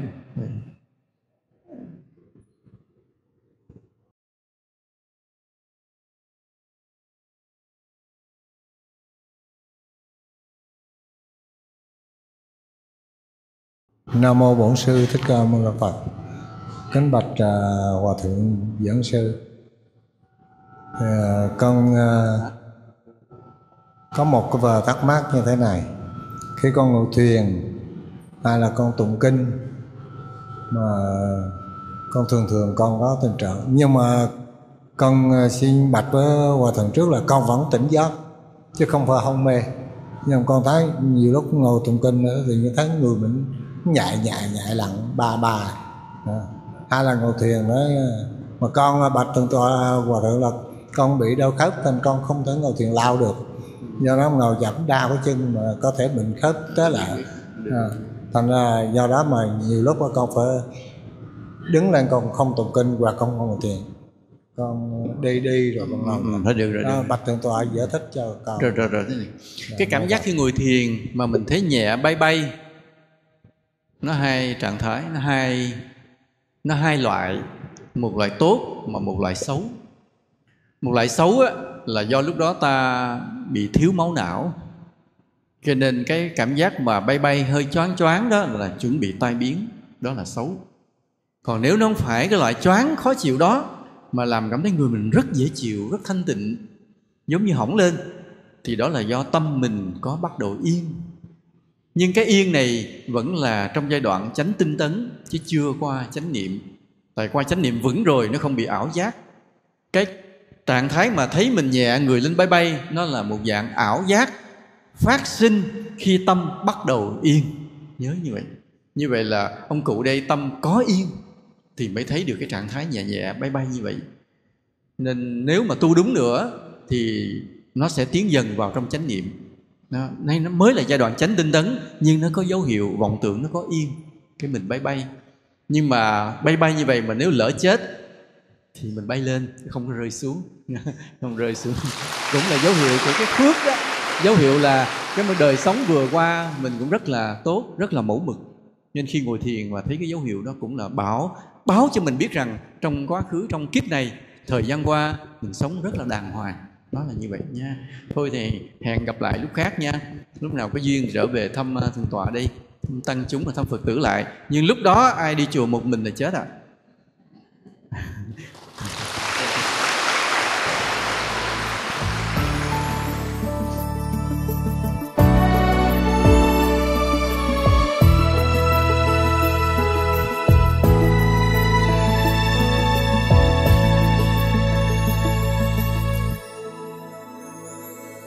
Nam mô Bổn sư Thích Ca Mâu Ni Phật. Kính bạch uh, hòa thượng giảng sư. À, con à, có một cái vờ thắc mắc như thế này khi con ngồi thuyền hay là con tụng kinh mà con thường thường con có tình trạng nhưng mà con à, xin bạch với hòa thượng trước là con vẫn tỉnh giấc chứ không phải hôn mê nhưng con thấy nhiều lúc ngồi tụng kinh nữa thì như thấy người mình nhạy nhạy nhạy lặng ba ba. Hay là ngồi thuyền đó mà con bạch thượng tọa hòa thượng là con bị đau khớp nên con không thể ngồi thiền lao được. Do đó ngồi chậm đau cái chân mà có thể bệnh khớp tới lại. À, thành ra do đó mà nhiều lúc con phải đứng lên con không tụng kinh và không ngồi thiền. Con đi đi rồi con ngồi. Ừ, ừ được rồi, à, bạch thượng tọa giải thích cho con. Rồi rồi rồi này. cái cảm giác khi ngồi thiền mà mình thấy nhẹ bay bay nó hai trạng thái nó hai nó hai loại. Một loại tốt mà một loại xấu. Một loại xấu á, là do lúc đó ta bị thiếu máu não. Cho nên cái cảm giác mà bay bay hơi choáng choáng đó là chuẩn bị tai biến. Đó là xấu. Còn nếu nó không phải cái loại choáng khó chịu đó mà làm cảm thấy người mình rất dễ chịu rất thanh tịnh giống như hỏng lên thì đó là do tâm mình có bắt đầu yên nhưng cái yên này vẫn là trong giai đoạn chánh tinh tấn, chứ chưa qua chánh niệm. Tại qua chánh niệm vững rồi, nó không bị ảo giác. Cái trạng thái mà thấy mình nhẹ, người lên bay bay, nó là một dạng ảo giác phát sinh khi tâm bắt đầu yên. Nhớ như vậy. Như vậy là ông cụ đây tâm có yên thì mới thấy được cái trạng thái nhẹ nhẹ, bay bay như vậy. Nên nếu mà tu đúng nữa thì nó sẽ tiến dần vào trong chánh niệm đó. nay nó mới là giai đoạn chánh tinh tấn, nhưng nó có dấu hiệu, vọng tưởng nó có yên, cái mình bay bay. Nhưng mà bay bay như vậy mà nếu lỡ chết, thì mình bay lên, không có rơi xuống. Không rơi xuống. Cũng là dấu hiệu của cái phước đó. Dấu hiệu là cái đời sống vừa qua mình cũng rất là tốt, rất là mẫu mực. Nên khi ngồi thiền và thấy cái dấu hiệu đó cũng là báo báo cho mình biết rằng trong quá khứ, trong kiếp này, thời gian qua, mình sống rất là đàng hoàng nó là như vậy nha. Thôi thì hẹn gặp lại lúc khác nha. Lúc nào có duyên trở về thăm à, thượng tọa đây tăng chúng và thăm phật tử lại. Nhưng lúc đó ai đi chùa một mình là chết à?